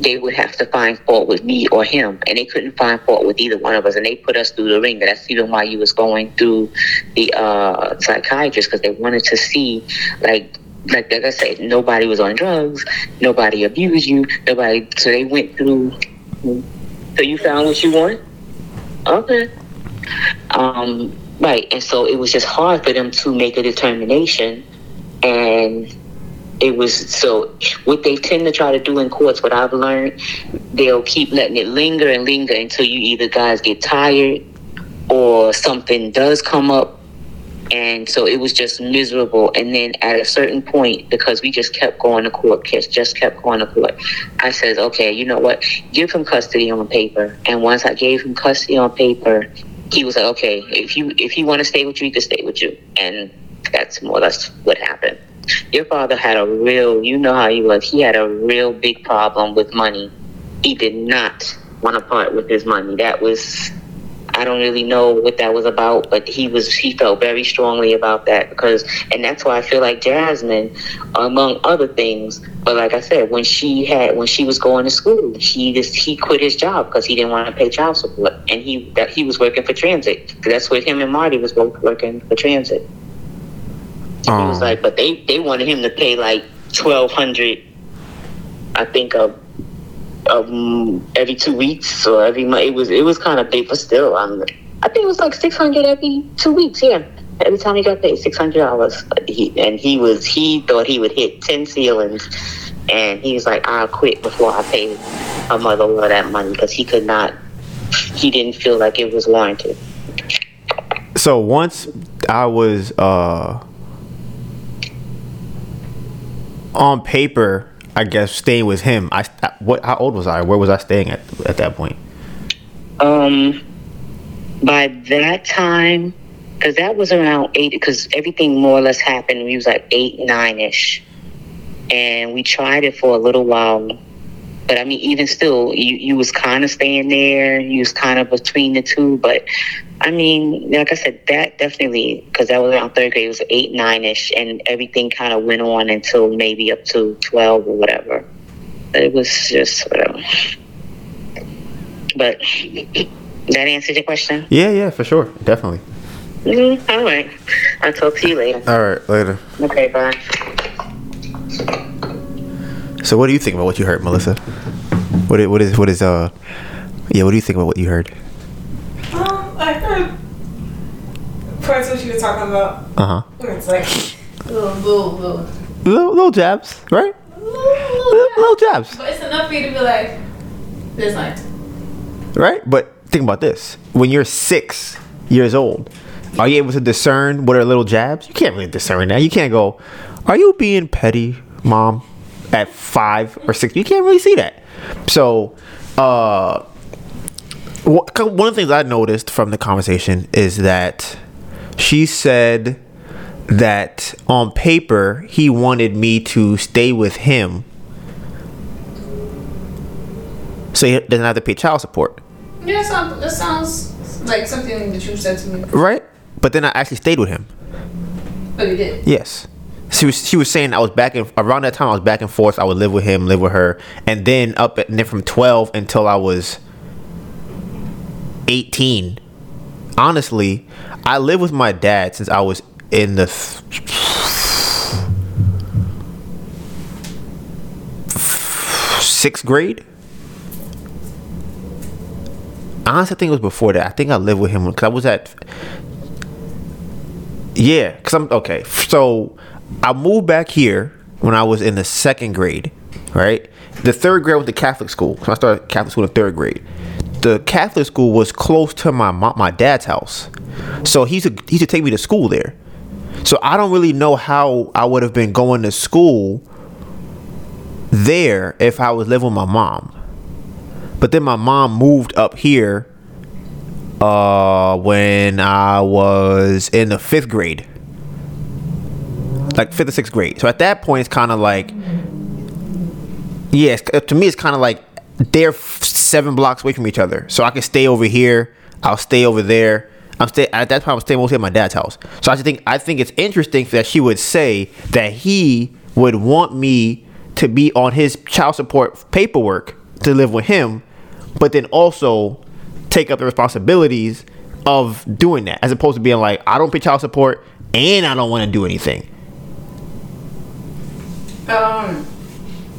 they would have to find fault with me or him, and they couldn't find fault with either one of us, and they put us through the ring. That's even why you was going through the uh, psychiatrist because they wanted to see, like, like like I said, nobody was on drugs, nobody abused you, nobody. So they went through. So you found what you want. Okay. Um, right, and so it was just hard for them to make a determination, and it was so what they tend to try to do in courts what i've learned they'll keep letting it linger and linger until you either guys get tired or something does come up. And so it was just miserable. And then at a certain point because we just kept going to court kids just kept going to court i said okay you know what? Give him custody on paper. And once i gave him custody on paper he was like okay if you if you want to stay with you you can stay with you. And that's more or less what happened your father had a real, you know how he was, he had a real big problem with money. He did not want to part with his money. That was, I don't really know what that was about, but he was, he felt very strongly about that because, and that's why I feel like Jasmine, among other things, but like I said, when she had, when she was going to school, he just, he quit his job because he didn't want to pay child support. And he, that he was working for transit. That's what him and Marty was both working for transit. Um, he was like, but they they wanted him to pay like twelve hundred, I think, of um, every two weeks or every month. It was it was kind of big, but still, um, I think it was like six hundred every two weeks. Yeah, every time he got paid six hundred dollars. He and he was he thought he would hit ten ceilings, and he was like, I'll quit before I pay a mother all that money because he could not. He didn't feel like it was warranted. So once I was uh on paper, I guess staying with him. I what? How old was I? Where was I staying at at that point? Um, by that time, because that was around eight, because everything more or less happened. We was like eight, nine ish, and we tried it for a little while. But I mean, even still, you you was kind of staying there. You was kind of between the two. But I mean, like I said, that definitely because that was around third grade. It was eight, nine ish, and everything kind of went on until maybe up to twelve or whatever. It was just whatever. But that answered your question. Yeah, yeah, for sure, definitely. Mm, all right. I'll talk to you later. All right, later. Okay, bye. So, what do you think about what you heard, Melissa? What is, what is what is uh? Yeah, what do you think about what you heard? Um, I heard parts what you were talking about. Uh huh. Where it's like little, little, little, Little, little jabs, right? little, Little, little, little jabs, But it's enough for you to be like, this like, right? But think about this: when you're six years old, are you able to discern what are little jabs? You can't really discern that. You can't go, "Are you being petty, mom?" At five or six, you can't really see that. So, uh, one of the things I noticed from the conversation is that she said that on paper he wanted me to stay with him so he doesn't have to pay child support yeah, that sounds like something that you said to me. right but then i actually stayed with him Oh, you did. yes she was she was saying i was back and around that time i was back and forth i would live with him live with her and then up at, and then from 12 until i was 18 honestly i lived with my dad since i was in the th- sixth grade. Honestly, I think it was before that. I think I lived with him because I was at. Yeah, because I'm okay. So I moved back here when I was in the second grade, right? The third grade was the Catholic school. So I started Catholic school in third grade. The Catholic school was close to my mo- my dad's house, so he he used to take me to school there. So I don't really know how I would have been going to school there if I was living with my mom. But then my mom moved up here uh when I was in the 5th grade. Like 5th or 6th grade. So at that point it's kind of like yeah, to me it's kind of like they're 7 blocks away from each other. So I can stay over here, I'll stay over there. I'm stay at that time. I'm staying mostly at my dad's house. So I just think I think it's interesting that she would say that he would want me to be on his child support paperwork to live with him, but then also take up the responsibilities of doing that, as opposed to being like, I don't pay child support and I don't want to do anything. Um,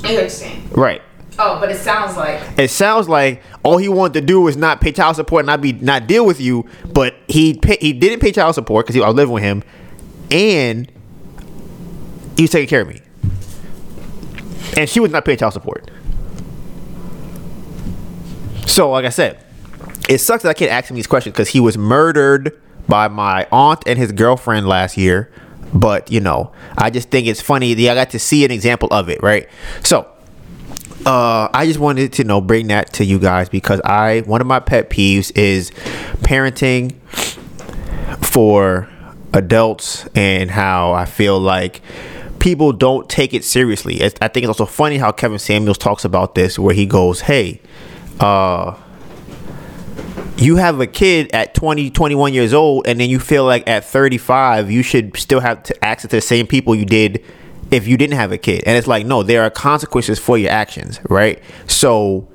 I hear what. Right. Oh, but it sounds like It sounds like all he wanted to do was not pay child support and not be not deal with you, but he pay, he didn't pay child support because I was living with him, and he was taking care of me, and she was not paying child support. So, like I said, it sucks that I can't ask him these questions because he was murdered by my aunt and his girlfriend last year. But you know, I just think it's funny. that I got to see an example of it, right? So, uh, I just wanted to know bring that to you guys because I one of my pet peeves is parenting for adults and how I feel like people don't take it seriously. I think it's also funny how Kevin Samuels talks about this, where he goes, "Hey, uh." You have a kid at 20, 21 years old, and then you feel like at 35, you should still have to access to the same people you did if you didn't have a kid. And it's like, no, there are consequences for your actions, right? So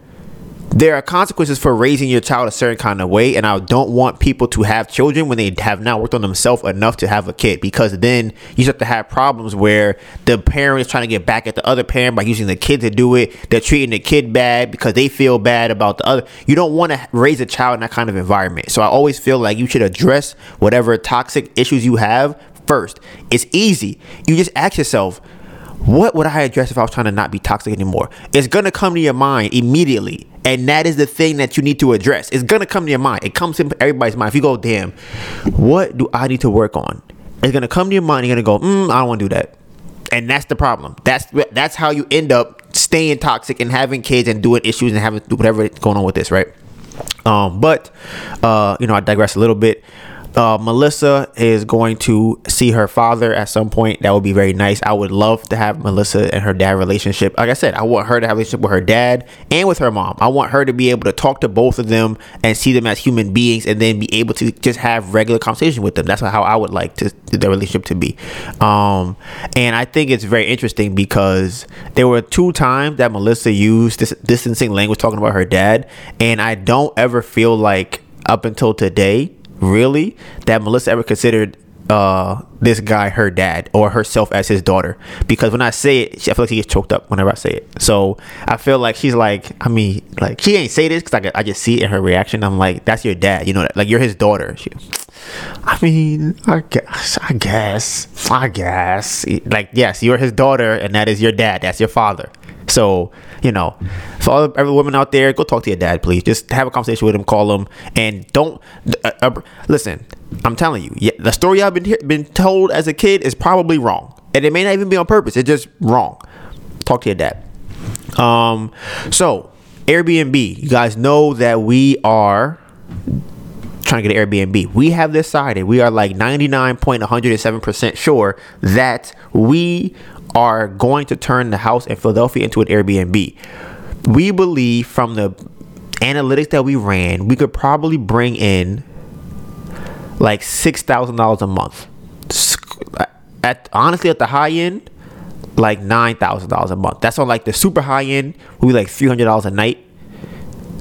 there are consequences for raising your child a certain kind of way. And I don't want people to have children when they have not worked on themselves enough to have a kid because then you start to have problems where the parent is trying to get back at the other parent by using the kid to do it. They're treating the kid bad because they feel bad about the other. You don't want to raise a child in that kind of environment. So I always feel like you should address whatever toxic issues you have first. It's easy. You just ask yourself, what would I address if I was trying to not be toxic anymore? It's gonna come to your mind immediately, and that is the thing that you need to address. It's gonna come to your mind. It comes to everybody's mind. If you go, damn, what do I need to work on? It's gonna come to your mind. You're gonna go, mm, I don't want to do that, and that's the problem. That's that's how you end up staying toxic and having kids and doing issues and having whatever going on with this, right? Um, but uh, you know, I digress a little bit uh, Melissa is going to see her father at some point. That would be very nice. I would love to have Melissa and her dad relationship. Like I said, I want her to have a relationship with her dad and with her mom. I want her to be able to talk to both of them and see them as human beings, and then be able to just have regular conversation with them. That's how I would like to the relationship to be. Um, and I think it's very interesting because there were two times that Melissa used this distancing language talking about her dad, and I don't ever feel like up until today really that Melissa ever considered uh this guy her dad or herself as his daughter? Because when I say it I feel like she gets choked up whenever I say it. So I feel like she's like I mean like she ain't say this because I, I just see it in her reaction. I'm like that's your dad you know like you're his daughter. She, I mean I guess I guess I guess. Like yes you're his daughter and that is your dad. That's your father so, you know, for all every woman out there, go talk to your dad, please. Just have a conversation with him, call him, and don't uh, uh, listen. I'm telling you, yeah, the story I've been been told as a kid is probably wrong, and it may not even be on purpose. It's just wrong. Talk to your dad. Um, so Airbnb, you guys know that we are trying to get an Airbnb. We have decided we are like 99.107% sure that we are going to turn the house in Philadelphia into an Airbnb. We believe from the analytics that we ran, we could probably bring in like six thousand dollars a month. At honestly, at the high end, like nine thousand dollars a month. That's on like the super high end, would be like three hundred dollars a night.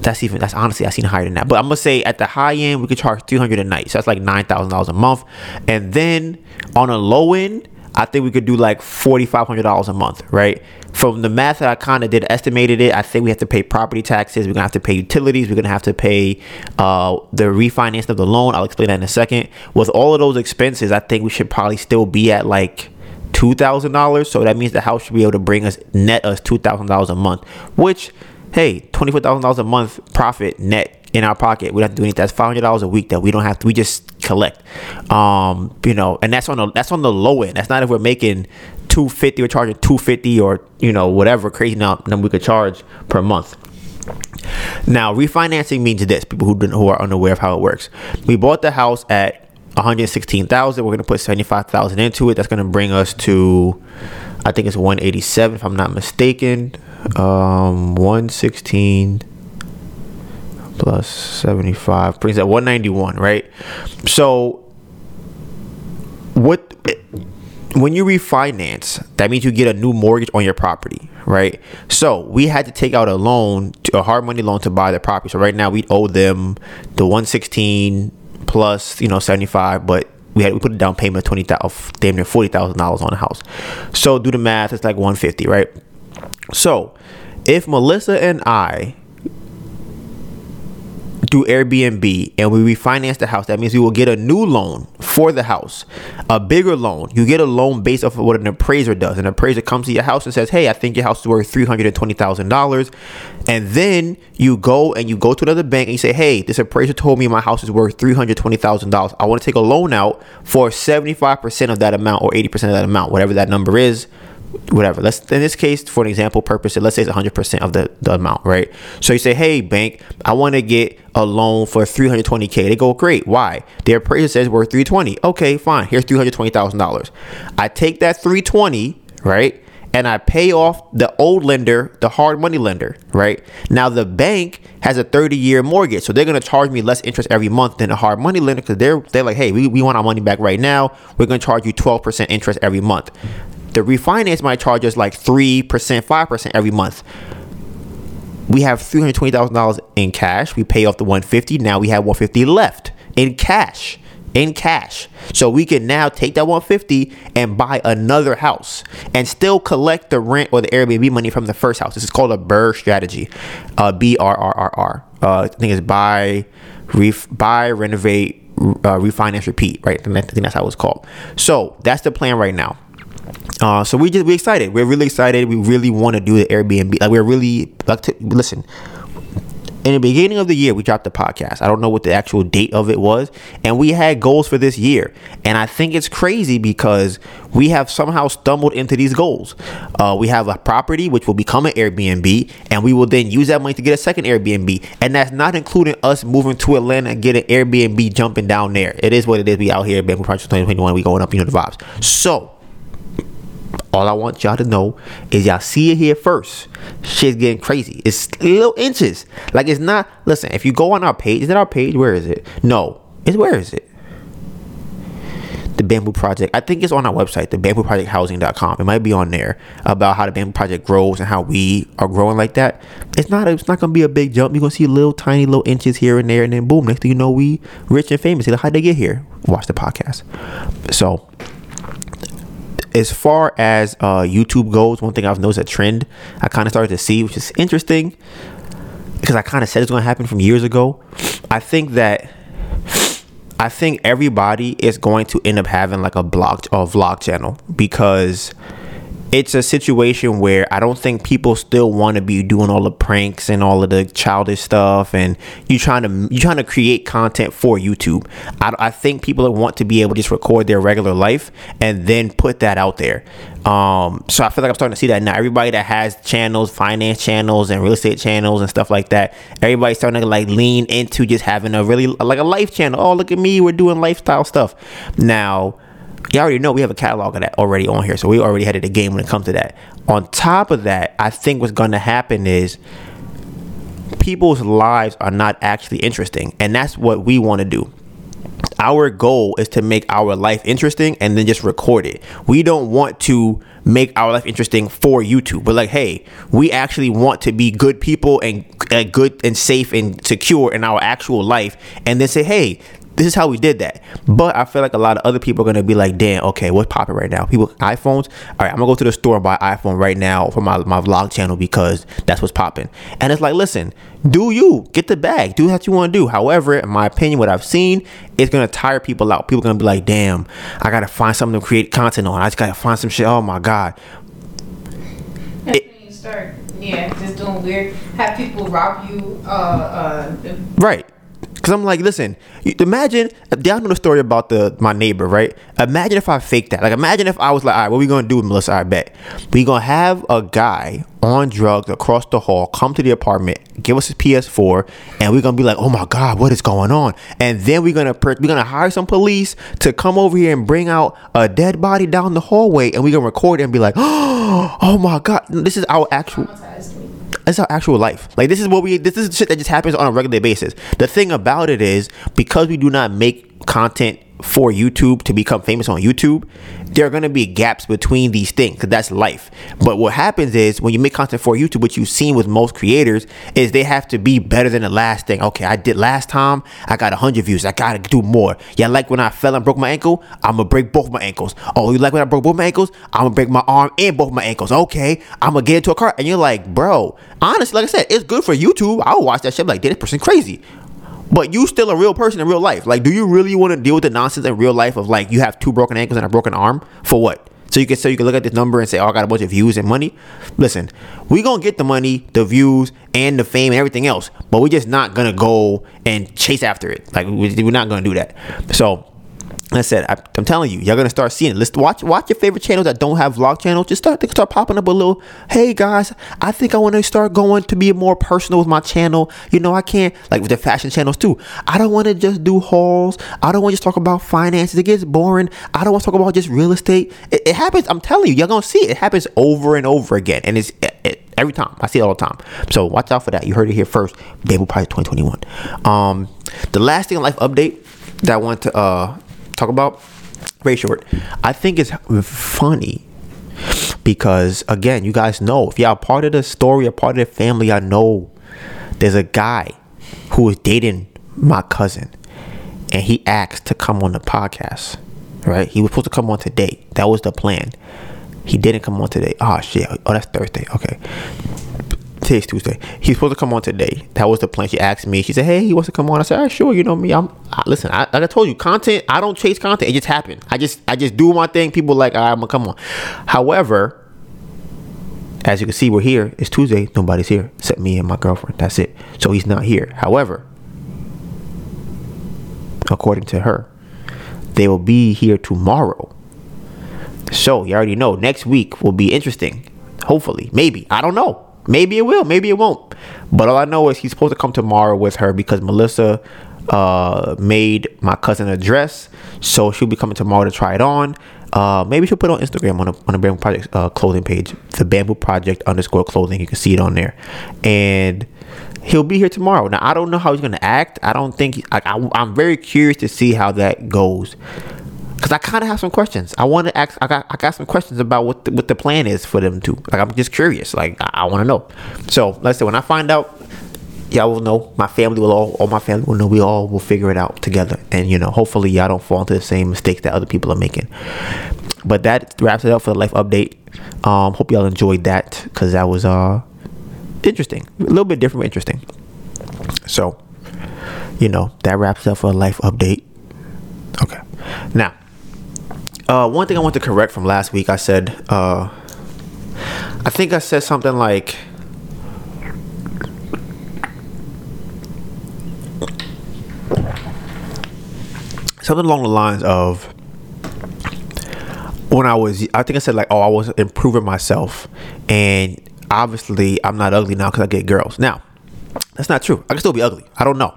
That's even that's honestly I've seen higher than that. But I'm gonna say at the high end we could charge three hundred a night. So that's like nine thousand dollars a month. And then on a low end, I think we could do like forty five hundred dollars a month, right? From the math that I kind of did, estimated it. I think we have to pay property taxes. We're gonna have to pay utilities. We're gonna have to pay uh, the refinance of the loan. I'll explain that in a second. With all of those expenses, I think we should probably still be at like two thousand dollars. So that means the house should be able to bring us net us two thousand dollars a month, which hey, twenty four thousand dollars a month profit net in our pocket. We don't have to do anything. That's five hundred dollars a week that we don't have to. We just collect. Um, you know, and that's on the that's on the low end. That's not if we're making two fifty or charging two fifty or you know whatever crazy number we could charge per month. Now, refinancing means this. People who who are unaware of how it works. We bought the house at one hundred sixteen thousand. We're gonna put seventy five thousand into it. That's gonna bring us to, I think it's one eighty seven if I'm not mistaken. Um, one sixteen plus 75 brings that 191 right? So what when you refinance that means you get a new mortgage on your property right? So we had to take out a loan a hard money loan to buy the property. So right now we owe them the 116 plus you know 75 but we had we put a down payment of 20 of damn near $40,000 on the house. So do the math it's like 150 right? So if Melissa and I do Airbnb and we refinance the house, that means we will get a new loan for the house, a bigger loan. You get a loan based off of what an appraiser does. An appraiser comes to your house and says, "Hey, I think your house is worth three hundred and twenty thousand dollars," and then you go and you go to another bank and you say, "Hey, this appraiser told me my house is worth three hundred twenty thousand dollars. I want to take a loan out for seventy five percent of that amount or eighty percent of that amount, whatever that number is." Whatever. Let's in this case, for an example purpose, let's say it's 100% of the, the amount, right? So you say, hey, bank, I want to get a loan for 320k. They go, great. Why? Their appraiser says we're 320. Okay, fine. Here's $320,000. I take that 320, right? And I pay off the old lender, the hard money lender, right? Now the bank has a 30 year mortgage, so they're gonna charge me less interest every month than a hard money lender because they're they're like, hey, we, we want our money back right now. We're gonna charge you 12% interest every month. The refinance might charge like 3%, 5% every month. We have $320,000 in cash. We pay off the 150. Now we have 150 left in cash. In cash. So we can now take that 150 and buy another house and still collect the rent or the Airbnb money from the first house. This is called a BRRRR strategy. Uh, B R R R R. Uh, I think it's buy, ref, buy, renovate, uh, refinance, repeat, right? I think that's how it's called. So that's the plan right now. Uh, so we just we excited. We're really excited. We really want to do the Airbnb. Like we're really like to listen. in the beginning of the year, we dropped the podcast. I don't know what the actual date of it was. And we had goals for this year. And I think it's crazy because we have somehow stumbled into these goals. Uh, we have a property which will become an Airbnb, and we will then use that money to get a second Airbnb. And that's not including us moving to Atlanta and get an Airbnb jumping down there. It is what it is. We out here, Bamboo Project 2021. We going up, you know the vibes. So, all I want y'all to know is y'all see it here first. Shit's getting crazy. It's little inches. Like it's not. Listen, if you go on our page, is it our page? Where is it? No, it's where is it? The Bamboo Project. I think it's on our website, the Bamboo Project Housing.com. It might be on there about how the Bamboo Project grows and how we are growing like that. It's not. It's not gonna be a big jump. You're gonna see little tiny little inches here and there, and then boom. Next thing you know, we rich and famous. Like, how'd they get here? Watch the podcast. So as far as uh, YouTube goes, one thing I've noticed a trend I kind of started to see, which is interesting because I kind of said it's going to happen from years ago. I think that I think everybody is going to end up having like a blog or vlog channel because it's a situation where I don't think people still want to be doing all the pranks and all of the childish stuff, and you trying to you trying to create content for YouTube. I, I think people want to be able to just record their regular life and then put that out there. Um, so I feel like I'm starting to see that now. Everybody that has channels, finance channels, and real estate channels and stuff like that, everybody's starting to like lean into just having a really like a life channel. Oh, look at me, we're doing lifestyle stuff now you already know we have a catalog of that already on here. So we already had it a game when it comes to that. On top of that, I think what's going to happen is people's lives are not actually interesting. And that's what we want to do. Our goal is to make our life interesting and then just record it. We don't want to make our life interesting for YouTube, but like, hey, we actually want to be good people and good and safe and secure in our actual life, and then say, hey, this is how we did that. But I feel like a lot of other people are gonna be like, damn, okay, what's popping right now? People iPhones. All right, I'm gonna go to the store and buy iPhone right now for my, my vlog channel because that's what's popping. And it's like, listen, do you get the bag? Do what you want to do. However, in my opinion, what I've seen, it's gonna tire people out. People gonna be like, damn, I gotta find something to create content on. I just gotta find some shit. Oh my god. That's it, when you start, yeah, just doing weird. Have people rob you. Uh, uh, right Cause I'm like, listen, imagine down on the story about the my neighbor, right? Imagine if I faked that. Like, imagine if I was like, all right, what we gonna do with Melissa? I bet we gonna have a guy on drugs across the hall come to the apartment, give us his PS4, and we're gonna be like, oh my god, what is going on? And then we're gonna we're gonna hire some police to come over here and bring out a dead body down the hallway, and we're gonna record it and be like, *gasps* oh my god, this is our actual it's our actual life. Like this is what we this is shit that just happens on a regular basis. The thing about it is because we do not make content for YouTube to become famous on YouTube, there are going to be gaps between these things because that's life. But what happens is when you make content for YouTube, what you've seen with most creators is they have to be better than the last thing. Okay, I did last time, I got 100 views, I got to do more. Yeah, like when I fell and broke my ankle, I'm going to break both my ankles. Oh, you like when I broke both my ankles? I'm going to break my arm and both my ankles. Okay, I'm going to get into a car. And you're like, bro, honestly, like I said, it's good for YouTube. I'll watch that shit like, this person crazy. But you still a real person in real life. Like, do you really want to deal with the nonsense in real life of like you have two broken ankles and a broken arm for what? So you can so you can look at this number and say, "Oh, I got a bunch of views and money." Listen, we gonna get the money, the views, and the fame and everything else, but we're just not gonna go and chase after it. Like we're not gonna do that. So I said, I, am telling you, y'all gonna start seeing it. Let's watch watch your favorite channels that don't have vlog channels. Just start they start popping up a little. Hey guys, I think I want to start going to be more personal with my channel. You know, I can't like with the fashion channels too. I don't want to just do hauls. I don't want to just talk about finances. It gets boring. I don't want to talk about just real estate. It, it, happens. I'm telling you, y'all gonna see it. It happens over and over again, and it's it, every time. I see it all the time. So watch out for that. You heard it here first. Bamboo Project 2021. Um, the last thing in life update that I want to uh talk about very short. I think it's funny because again, you guys know if y'all part of the story, a part of the family, I know there's a guy who is dating my cousin, and he asked to come on the podcast. Right? He was supposed to come on today. That was the plan. He didn't come on today. Oh shit. Oh, that's Thursday. Okay. Today's Tuesday. He's supposed to come on today. That was the plan. She asked me. She said, "Hey, he wants to come on." I said, "All right, sure." You know me. I'm I, listen. I, like I told you, content. I don't chase content. It just happened. I just I just do my thing. People like, I'm gonna come on. However, As you can see, we're here. It's Tuesday. Nobody's here except me and my girlfriend. That's it. So he's not here. However, according to her, they will be here tomorrow. So you already know next week will be interesting. Hopefully, maybe. I don't know. Maybe it will. Maybe it won't. But all I know is he's supposed to come tomorrow with her because Melissa uh, made my cousin a dress. So she'll be coming tomorrow to try it on. Uh, maybe she'll put on Instagram on a, on the Bamboo Project uh, clothing page, the Bamboo Project underscore clothing. You can see it on there, and he'll be here tomorrow. Now I don't know how he's gonna act. I don't think I, I, I'm very curious to see how that goes because I kind of have some questions. I want to ask. I got I got some questions about what the, what the plan is for them to. Like I'm just curious. Like I, I want to know. So let's say when I find out, y'all will know. My family will all, all my family will know. We all will figure it out together. And you know, hopefully y'all don't fall into the same mistakes that other people are making. But that wraps it up for the life update. Um, hope y'all enjoyed that because that was uh interesting, a little bit different, but interesting. So, you know, that wraps up for a life update. Okay, now. Uh, one thing I want to correct from last week, I said, uh, I think I said something like, something along the lines of when I was, I think I said like, oh, I was improving myself, and obviously I'm not ugly now because I get girls. Now, that's not true. I can still be ugly. I don't know.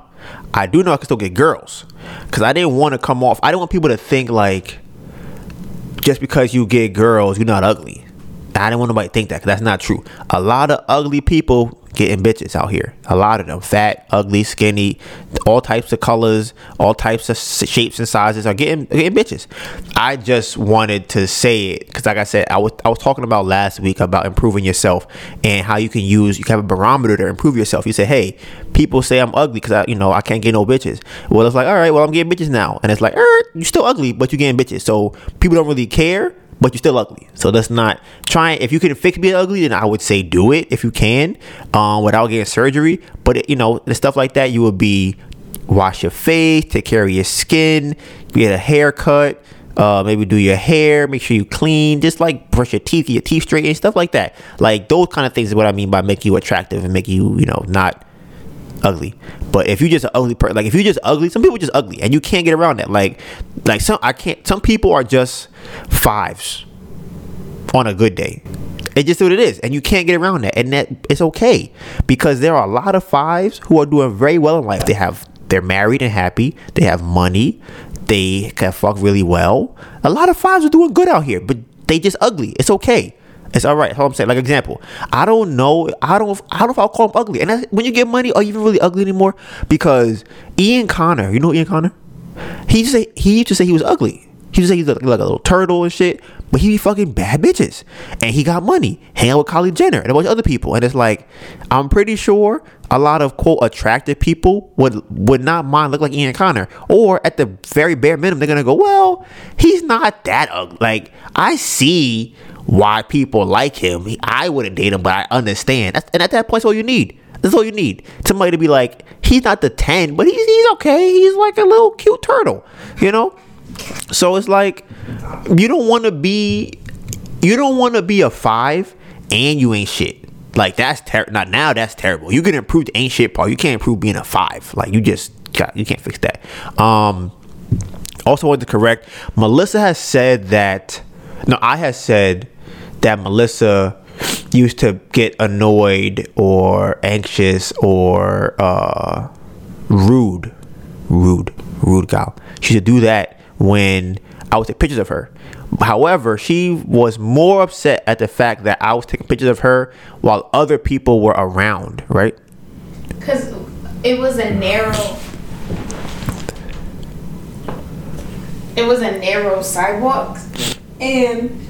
I do know I can still get girls because I didn't want to come off. I didn't want people to think like just because you get girls, you're not ugly. I didn't want nobody to think that that's not true. A lot of ugly people getting bitches out here. A lot of them, fat, ugly, skinny, all types of colors, all types of shapes and sizes are getting getting bitches. I just wanted to say it because, like I said, I was I was talking about last week about improving yourself and how you can use you can have a barometer to improve yourself. You say, hey, people say I'm ugly because I you know I can't get no bitches. Well, it's like, all right, well I'm getting bitches now, and it's like, er, you're still ugly, but you're getting bitches. So people don't really care but you're still ugly. So let's not trying. If you can fix being ugly, then I would say do it if you can, um, without getting surgery. But it, you know, the stuff like that, you would be wash your face, take care of your skin, get a haircut. Uh, maybe do your hair, make sure you clean, just like brush your teeth, your teeth straight and stuff like that. Like those kind of things is what I mean by make you attractive and make you, you know, not ugly. But if you just an ugly person, like if you just ugly, some people just ugly, and you can't get around that. Like, like some I can't. Some people are just fives on a good day. It's just what it is, and you can't get around that, and that it's okay because there are a lot of fives who are doing very well in life. They have they're married and happy. They have money. They can fuck really well. A lot of fives are doing good out here, but they just ugly. It's okay. It's all right. That's all I'm saying. Like example, I don't know. I don't. I don't know if I'll call him ugly. And when you get money, are you even really ugly anymore? Because Ian Connor, you know Ian Connor? He used to say he used to say he was ugly. He used to say he's like, like a little turtle and shit. But he be fucking bad bitches, and he got money, hang out with Kylie Jenner and a bunch of other people. And it's like, I'm pretty sure a lot of quote attractive people would would not mind look like Ian Connor, or at the very bare minimum, they're gonna go, well, he's not that ugly. Like I see why people like him. I wouldn't date him, but I understand. and at that point, that's all you need. That's all you need. Somebody to be like, he's not the 10, but he's, he's okay. He's like a little cute turtle, you know? So it's like, you don't want to be, you don't want to be a five and you ain't shit. Like that's terrible. Not now. That's terrible. You can improve the ain't shit part. You can't improve being a five. Like you just got, you can't fix that. Um, also wanted to correct. Melissa has said that. No, I have said that Melissa used to get annoyed or anxious or uh, rude, rude, rude gal. She used to do that when I would take pictures of her. However, she was more upset at the fact that I was taking pictures of her while other people were around, right? Because it was a narrow. It was a narrow sidewalk, and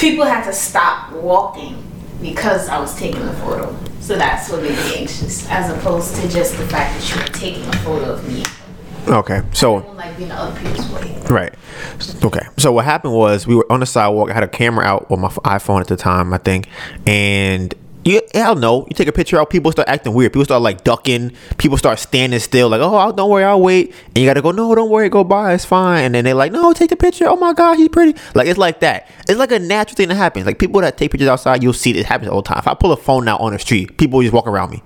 people had to stop walking because I was taking a photo. So that's what made me anxious, as opposed to just the fact that you were taking a photo of me. Okay, so like being other people's way. Right. Okay. So what happened was we were on the sidewalk. I had a camera out on my iPhone at the time, I think, and You, I don't know. You take a picture out, people start acting weird. People start like ducking. People start standing still, like, oh, I'll- don't worry, I'll wait. And you gotta go, no, don't worry, go by, it's fine. And then they're like, no, take the picture. Oh my god, he's pretty. Like it's like that. It's like a natural thing that happens. Like people that take pictures outside, you'll see it happens all the time. If I pull a phone out on the street, people just walk around me.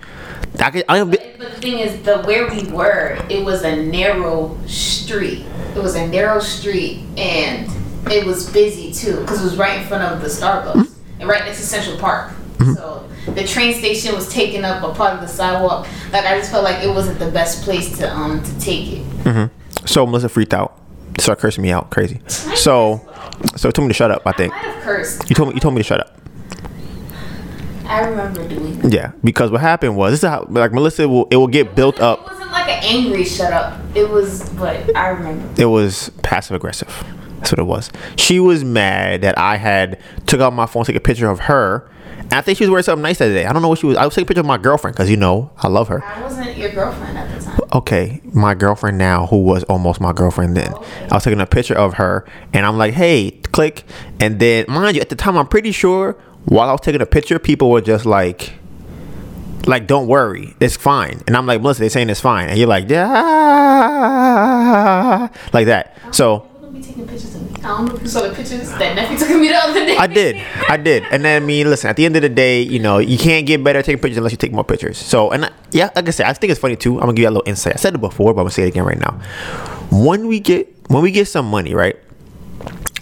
I can, I be, But the thing is, the where we were, it was a narrow street. It was a narrow street, and it was busy too, because it was right in front of the Starbucks and right next to Central Park. Mm-hmm. So the train station was taking up a part of the sidewalk. Like I just felt like it wasn't the best place to um to take it. so Melissa freaked out, started cursing me out, crazy. So, so told me to shut up. I I think might have cursed. you told me you told me to shut up. I remember doing. That. Yeah, because what happened was this is how like Melissa will it will get built up. It wasn't like an angry shut up. It was, but I remember. It was passive aggressive. That's what it was. She was mad that I had took out my phone, to take a picture of her. I think she was wearing something nice that day. I don't know what she was. I was taking a picture of my girlfriend because you know I love her. I wasn't your girlfriend at the time. Okay, my girlfriend now, who was almost my girlfriend then. I was taking a picture of her, and I'm like, "Hey, click." And then, mind you, at the time, I'm pretty sure while I was taking a picture, people were just like, "Like, don't worry, it's fine." And I'm like, "Melissa, they're saying it's fine," and you're like, "Yeah," like that. So. People don't be taking pictures of me. I don't know if you saw the pictures that nephew took of me the other day. I did. I did. And then, I mean, listen, at the end of the day, you know, you can't get better at taking pictures unless you take more pictures. So, and I, yeah, like I said, I think it's funny too. I'm going to give you a little insight. I said it before, but I'm going to say it again right now. When we get, when we get some money, right?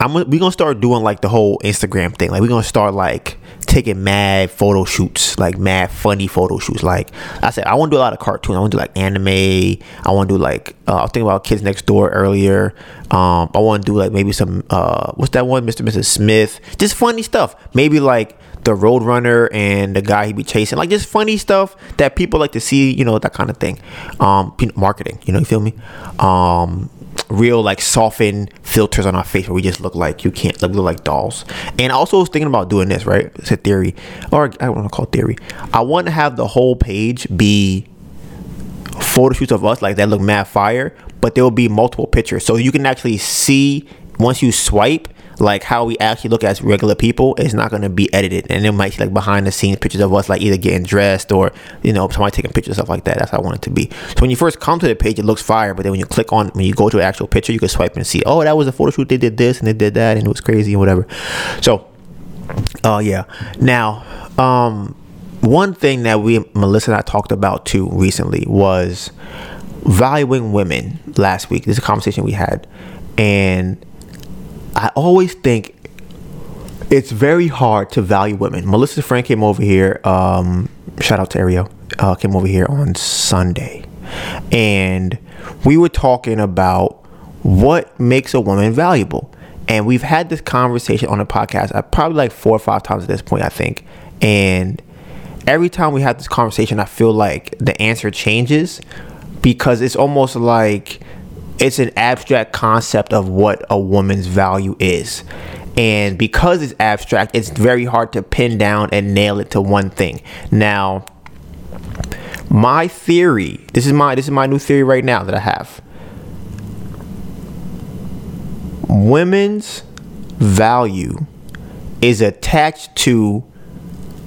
I'm gonna- we gonna start doing like the whole Instagram thing. Like we're gonna start like taking mad photo shoots, like mad funny photo shoots. Like I said, I want to do a lot of cartoons. I want to do like anime. I want to do like uh, I was thinking about Kids Next Door earlier. Um, I want to do like maybe some uh, what's that one, Mr. Mrs. Smith? Just funny stuff. Maybe like the Roadrunner and the guy he be chasing, like just funny stuff that people like to see. You know that kind of thing. Um, marketing. You know, you feel me? Um, real like softened filters on our face where we just look like you can't look, look like dolls. And I also was thinking about doing this, right? It's a theory, or I don't want to call it theory. I want to have the whole page be photo shoots of us like that look mad fire, but there will be multiple pictures, so you can actually see once you swipe like how we actually look as regular people it's not going to be edited. And it might see like behind the scenes pictures of us like either getting dressed or you know somebody taking pictures stuff like that. That's how i want it to be. So when you first come to the page it looks fire but then when you click on when you go to an actual picture you can swipe and see oh that was a photo shoot they did this and they did that and it was crazy and whatever. So Oh yeah. Now, um, one thing that we Melissa and I talked about too recently was valuing women last week. This is a conversation we had, and I always think it's very hard to value women. Melissa's friend came over here. Um, shout out to Ariel. Uh, came over here on Sunday, and we were talking about what makes a woman valuable. And we've had this conversation on the podcast uh, probably like four or five times at this point, I think. And every time we have this conversation, I feel like the answer changes because it's almost like it's an abstract concept of what a woman's value is. And because it's abstract, it's very hard to pin down and nail it to one thing. Now, my theory, this is my this is my new theory right now that I have. Women's value is attached to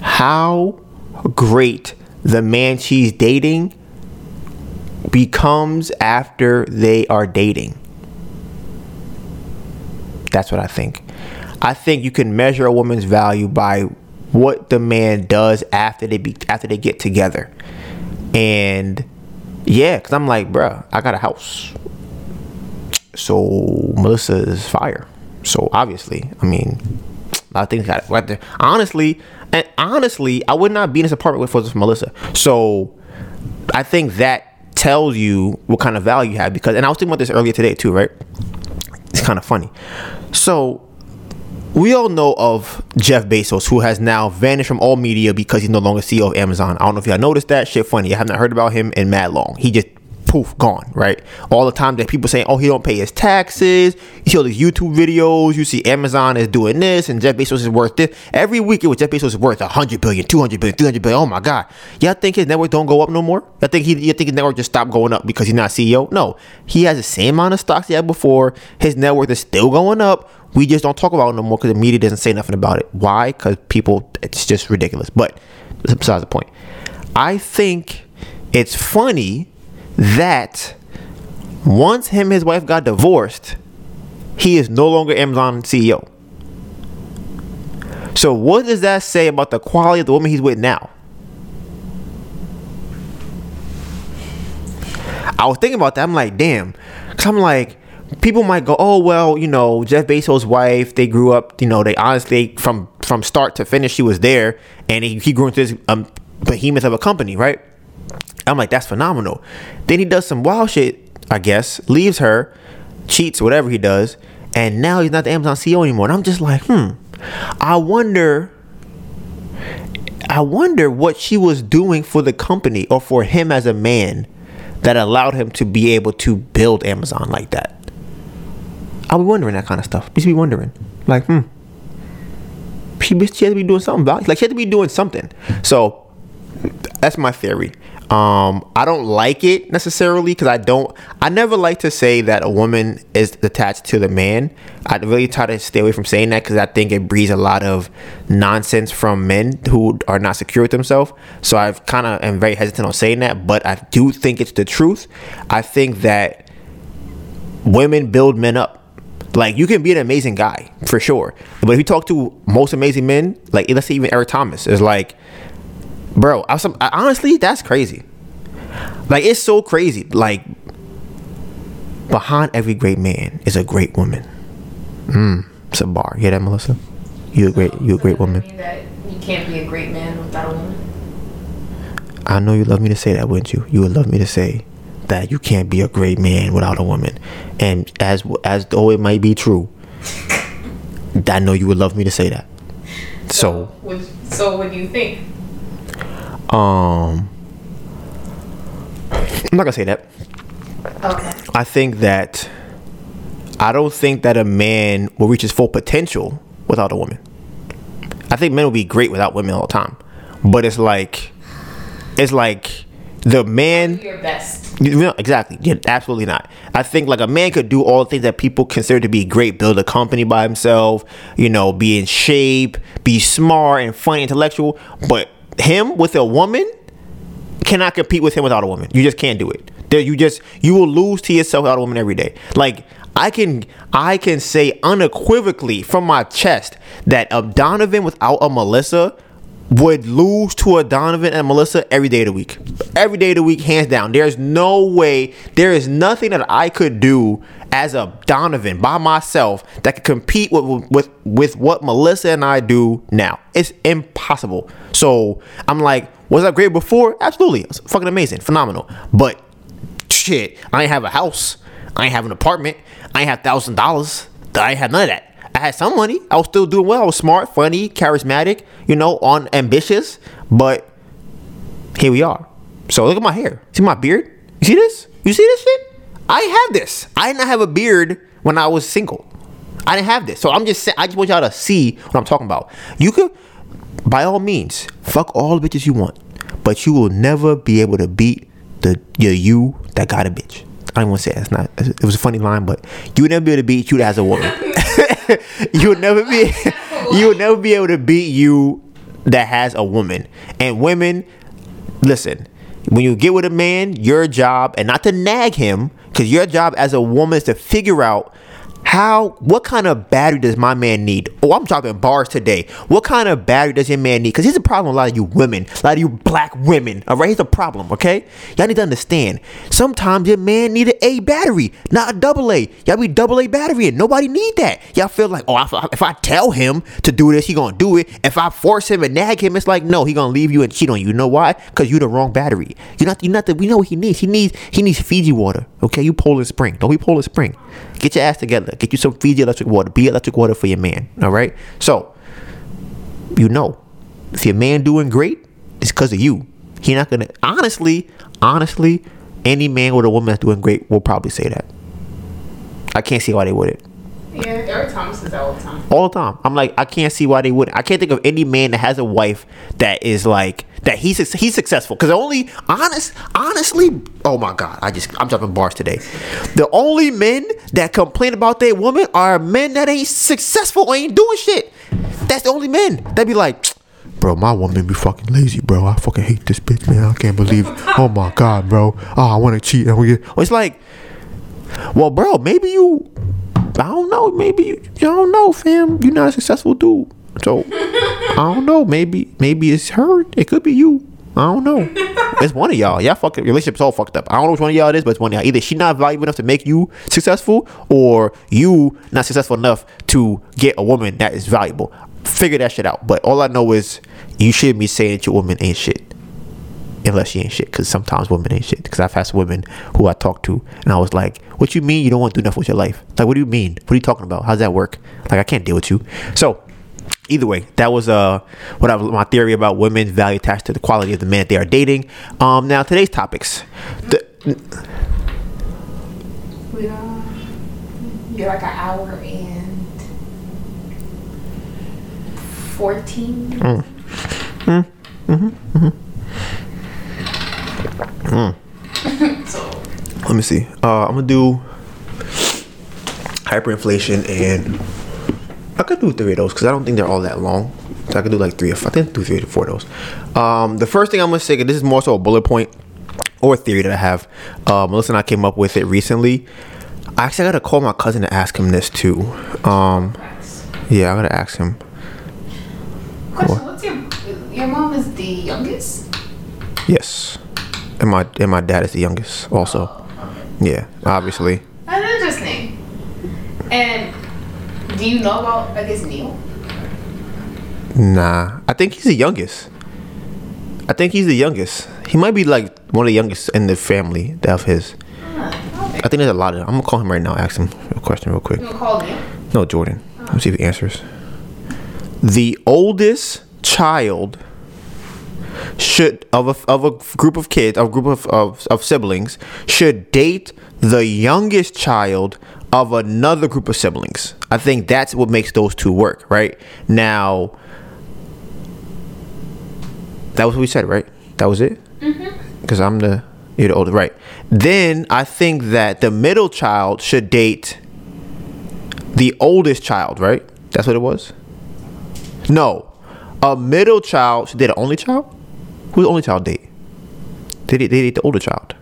how great the man she's dating becomes after they are dating. That's what I think. I think you can measure a woman's value by what the man does after they be after they get together. And yeah, cuz I'm like, bruh, I got a house. So Melissa is fire. So obviously, I mean, I think got it right there. Honestly, and honestly, I would not be in this apartment with Melissa. So I think that tells you what kind of value you have because and I was thinking about this earlier today too, right? It's kind of funny. So we all know of Jeff Bezos, who has now vanished from all media because he's no longer CEO of Amazon. I don't know if y'all noticed that. Shit funny. I have not heard about him in mad long. He just poof gone, right? All the time that people saying, oh, he don't pay his taxes. You see all these YouTube videos. You see Amazon is doing this and Jeff Bezos is worth this. Every week it was Jeff Bezos is worth 100 billion, 200 billion, 300 billion. Oh my God. Y'all think his network don't go up no more? Y'all think, he, you think his network just stopped going up because he's not CEO? No. He has the same amount of stocks he had before. His network is still going up We just don't talk about it no more because the media doesn't say nothing about it. Why? Because people, it's just ridiculous. But besides the point. I think it's funny that once him and his wife got divorced, he is no longer Amazon CEO. So what does that say about the quality of the woman he's with now? I was thinking about that. I'm like, damn. Cause I'm like, people might go, oh well, you know, Jeff Bezos' wife, they grew up, you know, they honestly from from start to finish, she was there, and he, he grew into this um, behemoth of a company, right? I'm like, that's phenomenal. Then he does some wild shit, I guess, leaves her, cheats, whatever he does, and now he's not the Amazon CEO anymore. And I'm just like, hmm, I wonder. I wonder what she was doing for the company or for him as a man that allowed him to be able to build Amazon like that. I'll be wondering that kind of stuff. Just be wondering, like, hmm, she, she had to be doing something like, she had to be doing something. So that's my theory. Um, I don't like it necessarily because I don't. I never like to say that a woman is attached to the man. I really try to stay away from saying that because I think it breeds a lot of nonsense from men who are not secure with themselves. So I've kind of am very hesitant on saying that, but I do think it's the truth. I think that women build men up. Like you can be an amazing guy for sure, but if you talk to most amazing men, like let's say even Eric Thomas, is like bro. I, some, I, honestly, that's crazy. Like it's so crazy. Like behind every great man is a great woman. Mm, it's a bar. You hear that, Melissa? You a great, you a great woman. that you can't be a great man without a woman. I know you love me to say that, wouldn't you? You would love me to say that you can't be a great man without a woman. And as as though it might be true, *laughs* I know you would love me to say that. So, so, so what do you think? Um, I'm not gonna say that. Okay. I think that I don't think that a man will reach his full potential without a woman. I think men will be great without women all the time, but it's like, it's like the man. Your best. You know, exactly. Yeah, absolutely not. I think like a man could do all the things that people consider to be great, build a company by himself, you know, be in shape, be smart and funny, intellectual. But him with a woman cannot compete with him without a woman. You just can't do it. There, you just you will lose to yourself without a woman every day. Like I can I can say unequivocally from my chest that a Donivan without a Melissa would lose to a Donivan and Melissa every day of the week. Every day of the week, hands down. There's no way, there is nothing that I could do as a Donivan by myself that could compete with with with what Melissa and I do now. It's impossible. So I'm like, was I great before? Absolutely. It's fucking amazing, phenomenal. But shit, I ain't have a house. I ain't have an apartment. I ain't have thousand dollars. I ain't have none of that. I had some money. I was still doing well. I was smart, funny, charismatic, you know, on ambitious. But here we are. So look at my hair. See my beard? You see this? You see this shit? I had this. I did not have a beard when I was single. I didn't have this. So I'm just I just want y'all to see what I'm talking about. You could, by all means, fuck all the bitches you want, but you will never be able to beat the your you that got a bitch. I don't want to say that's not. It was a funny line, but you would never be able to beat you as a woman. *laughs* you would never be. you would never be able to beat you that has a woman. And women, listen. When you get with a man, your job, and not to nag him, because your job as a woman is to figure out how what kind of battery does my man need? Oh, I'm dropping bars today. What kind of battery does your man need? Because here's a problem a lot of you women, a lot of you black women. All right, here's a problem. Okay, y'all need to understand. Sometimes your man need an A battery, not a double A. Y'all be double A battery, and nobody need that. Y'all feel like, oh, if I tell him to do this, he gonna do it. If I force him and nag him, it's like, no, he gonna leave you and cheat on you. You know why? Because you the wrong battery. You're not. You're not the. We know what he needs. He needs. He needs Fiji water. Okay, you Poland Spring. Don't be Poland Spring. Get your ass together. Get you some Fiji electric water. Be electric water for your man. All right. So you know, if your man doing great, it's because of you. He not gonna. Honestly, honestly, any man with a woman that's doing great will probably say that. I can't see why they wouldn't. Yeah, Eric Thomas says that all the time. all the time. I'm like, I can't see why they wouldn't. I can't think of any man that has a wife that is like that. He's he's successful because only honest, honestly, oh my god, I just I'm dropping bars today. The only men that complain about their woman are men that ain't successful, or ain't doing shit. That's the only men that be like. *tsk* Bro, my woman be fucking lazy, bro. I fucking hate this bitch, man. I can't believe. *laughs* Oh my god, bro. Oh, I want to cheat. and we get- It's like, well, bro, maybe you I don't know. Maybe you, you don't know, fam. You're not a successful dude. So I don't know. Maybe maybe it's her. It could be you. I don't know. *laughs* It's one of y'all. Y'all. Your relationship's all fucked up. I don't know which one of y'all it is, but it's one of y'all. Either she not valuable enough to make you successful, or you not successful enough to get a woman that is valuable. Figure that shit out. But all I know is you shouldn't be saying that your woman ain't shit unless she ain't shit. Because sometimes women ain't shit. Because I've had some women who I talked to, and I was like, "What you mean you don't want to do enough with your life? Like, what do you mean? What are you talking about? How's that work? Like, I can't deal with you." So, either way, that was uh what I was my theory about women's value attached to the quality of the man they are dating. Um, now today's topics. The, We are. You're like an hour and fourteen. Mm. Mm-hmm. So let me see. Uh, I'm gonna do hyperinflation and I could do three of those because I don't think they're all that long. So I could do like three or five. I think do three or four of those. Um, the first thing I'm gonna say, this is more so a bullet point or a theory that I have. Uh, Melissa and I came up with it recently. I actually gotta call my cousin to ask him this too. Um, yeah, I gotta ask him. Question: What's your your mom is the youngest? Yes, and my and my dad is the youngest also. Yeah, obviously. That's interesting. And do you know about like his Neil? Nah, I think he's the youngest. I think he's the youngest. He might be like one of the youngest in the family That of his. Ah, okay. I think there's a lot of. I'm gonna call him right now. Ask him a question real quick. You gonna call Neil? No, Jordan. Let's see if he answers. The oldest child should of a, of a group of kids, of a group of, of of siblings, should date the youngest child of another group of siblings. I think that's what makes those two work, right? Now, that was what we said, right? That was it. Mm-hmm. Because I'm the you're the older, right? Then I think that the middle child should date the oldest child, right? That's what it was. No, a middle child should date an only child. Who's the only child date? They date, they date the older child.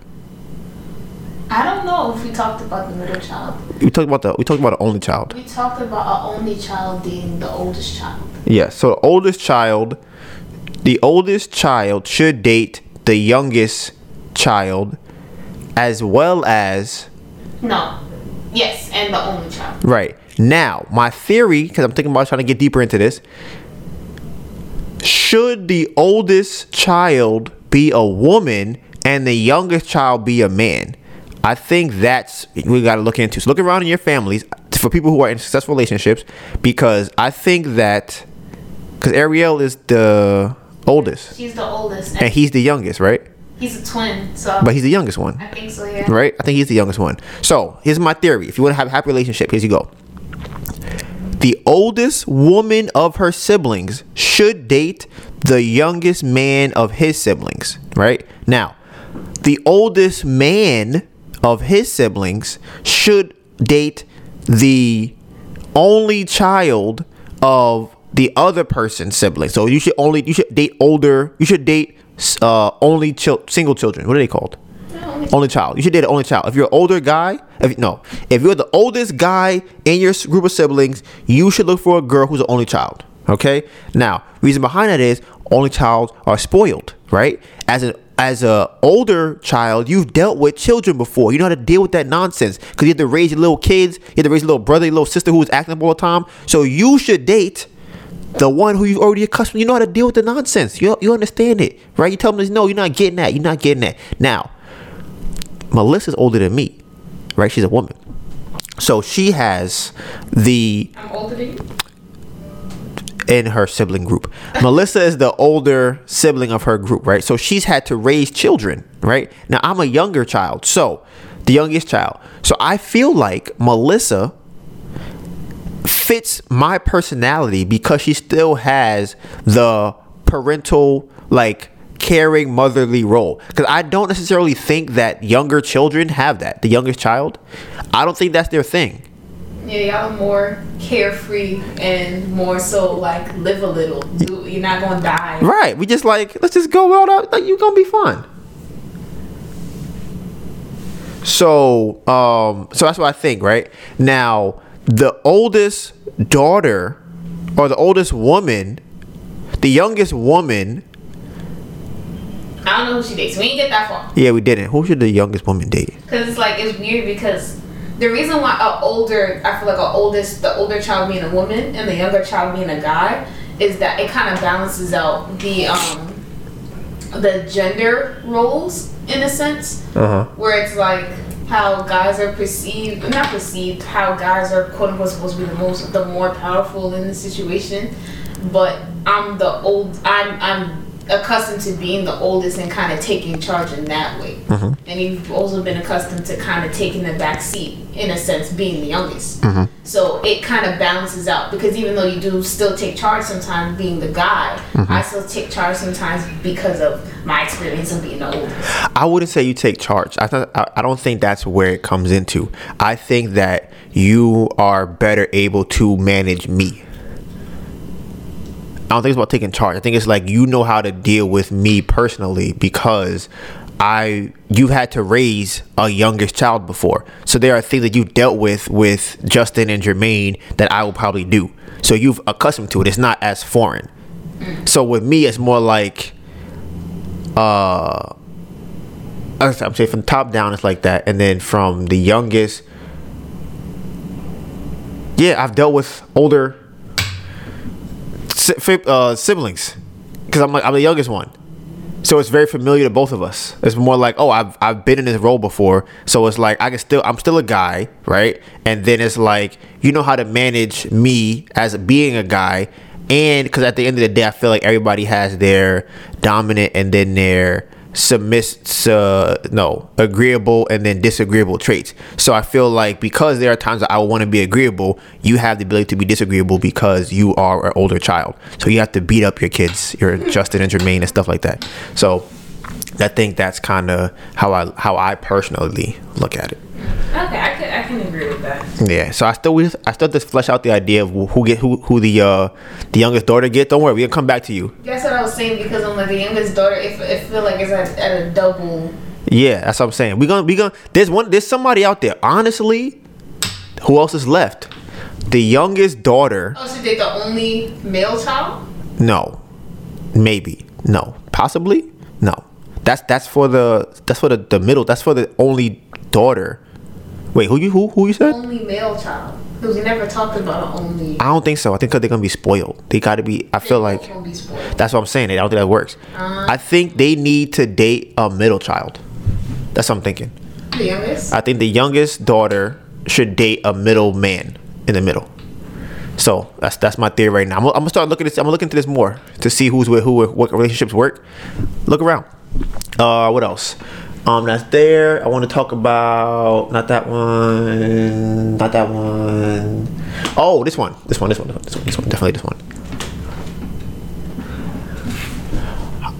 I don't know if we talked about the middle child. We talked about the we talked about the only child. We talked about our only child dating the oldest child. Yeah, So the oldest child, the oldest child should date the youngest child, as well as No. Yes, and the only child. Right. Now, my theory, because I'm thinking about trying to get deeper into this, should the oldest child be a woman and the youngest child be a man? I think that's we got to look into. So look around in your families for people who are in successful relationships, because I think that because Ariel is the oldest She's the oldest, and and he's the youngest, right? he's a twin. So But he's the youngest one I think so. Yeah. right? I think he's the youngest one. So here's my theory: if you want to have a happy relationship, here you go. The oldest woman of her siblings should date the youngest man of his siblings, right? Now, the oldest man of his siblings should date the only child of the other person's sibling. So you should only you should date older. You should date uh, only chil- single children. What are they called? Only child. You should date an only child. If you're an older guy, if no, if you're the oldest guy in your group of siblings, you should look for a girl who's an only child. Okay. Now, reason behind that is only child are spoiled, right? As an as a older child, you've dealt with children before. You know how to deal with that nonsense because you have to raise your little kids. You have to raise your little brother, your little sister who's acting up all the time. So you should date the one who you already accustomed. You know how to deal with the nonsense. You you understand it, right? You tell them, no, you're not getting that. You're not getting that. Now, Melissa's older than me, right? She's a woman. So she has the I'm older than you. in her sibling group. Melissa is the older sibling of her group, right? So she's had to raise children, right? Now I'm a younger child, so the youngest child. So I feel like Melissa fits my personality because she still has the parental like caring motherly role. Because i don't necessarily think that younger children have that the youngest child. I don't think that's their thing. Yeah, y'all are more carefree and more so like live a little. Do, you're not gonna die. right we just like let's just go out out like you gonna be fine. So um so that's what i think right? Now the oldest daughter or the oldest woman the youngest woman I don't know who she dates. We ain't get that far. yeah we didn't. Who should the youngest woman date? Cause it's like it's weird because the reason why a older I feel like a oldest the older child being a woman and the younger child being a guy is that it kind of balances out the um the gender roles in a sense. Uh-huh. Where it's like how guys are perceived not perceived how guys are quote unquote supposed to be the most the more powerful in the situation. But I'm the old I'm I'm accustomed to being the oldest and kind of taking charge in that way mm-hmm. and you've also been accustomed to kind of taking the back seat in a sense being the youngest mm-hmm. so it kind of balances out because even though you do still take charge sometimes being the guy mm-hmm. i still take charge sometimes because of my experience of being the oldest I wouldn't say you take charge. I, th- I don't think that's where it comes into. I think that you are better able to manage me. I don't think it's about taking charge. I think it's like you know how to deal with me personally because I you've had to raise a youngest child before. So there are things that you've dealt with with Justin and Jermaine that I will probably do. So you've accustomed to it. It's not as foreign. So with me, it's more like uh I'm saying from top down it's like that, and then from the youngest, yeah, I've dealt with older uh, siblings because I'm like I'm the youngest one, so it's very familiar to both of us. It's more like oh I've I've been in this role before, so it's like I can still I'm still a guy, right? And then it's like you know how to manage me as being a guy. And because at the end of the day, I feel like everybody has their dominant and then their submiss uh, no agreeable and then disagreeable traits. So i feel like because there are times that i want to be agreeable you have the ability to be disagreeable because you are an older child. So you have to beat up your kids your *laughs* justin and jermaine and stuff like that. So i think that's kind of how i how i personally look at it. Okay, I can I can agree with that. Yeah so i still we- i still just flesh out the idea of who get who who the uh the youngest daughter get don't worry we'll come back to you That's what I was saying because I'm like the youngest daughter. If it feel like it's at, at a double. Yeah, that's what I'm saying. We gonna we gonna there's one there's somebody out there. Honestly, who else is left? The youngest daughter. Oh, so they the only male child? No, maybe no, possibly no. That's that's for the that's for the, the middle. That's for the only daughter. Wait, who you who who you said? Only male child. Because we never talked about an only. I don't think so. I think because they're gonna be spoiled. They got to be. I feel like gonna be spoiled. that's what I'm saying. I don't think that works. I think they need to date a middle child. That's what I'm thinking. The youngest. I think the youngest daughter should date a middle man in the middle. So that's that's my theory right now. I'm, gonna- I'm gonna start looking at this. I'm gonna look into this more to see who's with who, what relationships work. Look around. Uh, what else? Um, that's there. I want to talk about not that one, not that one. Oh, this one, this one, this one, this one, this one, definitely this one.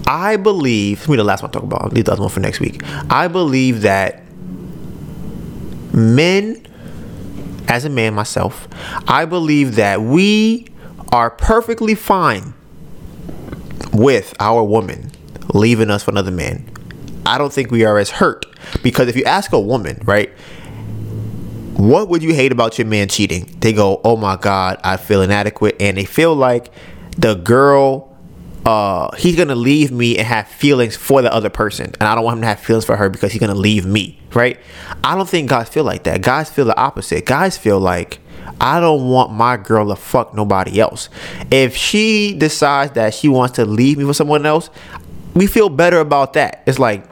I believe. Let me the last one talk about. I'll leave the other one for next week. I believe that men, as a man myself, I believe that we are perfectly fine with our woman leaving us for another man. I don't think we are as hurt. Because if you ask a woman, right, what would you hate about your man cheating? They go, "Oh my god, I feel inadequate," and they feel like the girl uh he's gonna leave me and have feelings for the other person. And i don't want him to have feelings for her because he's gonna leave me right? I don't think guys feel like that. Guys feel the opposite. Guys feel like i don't want my girl to fuck nobody else. If she decides that she wants to leave me for someone else we feel better about that it's like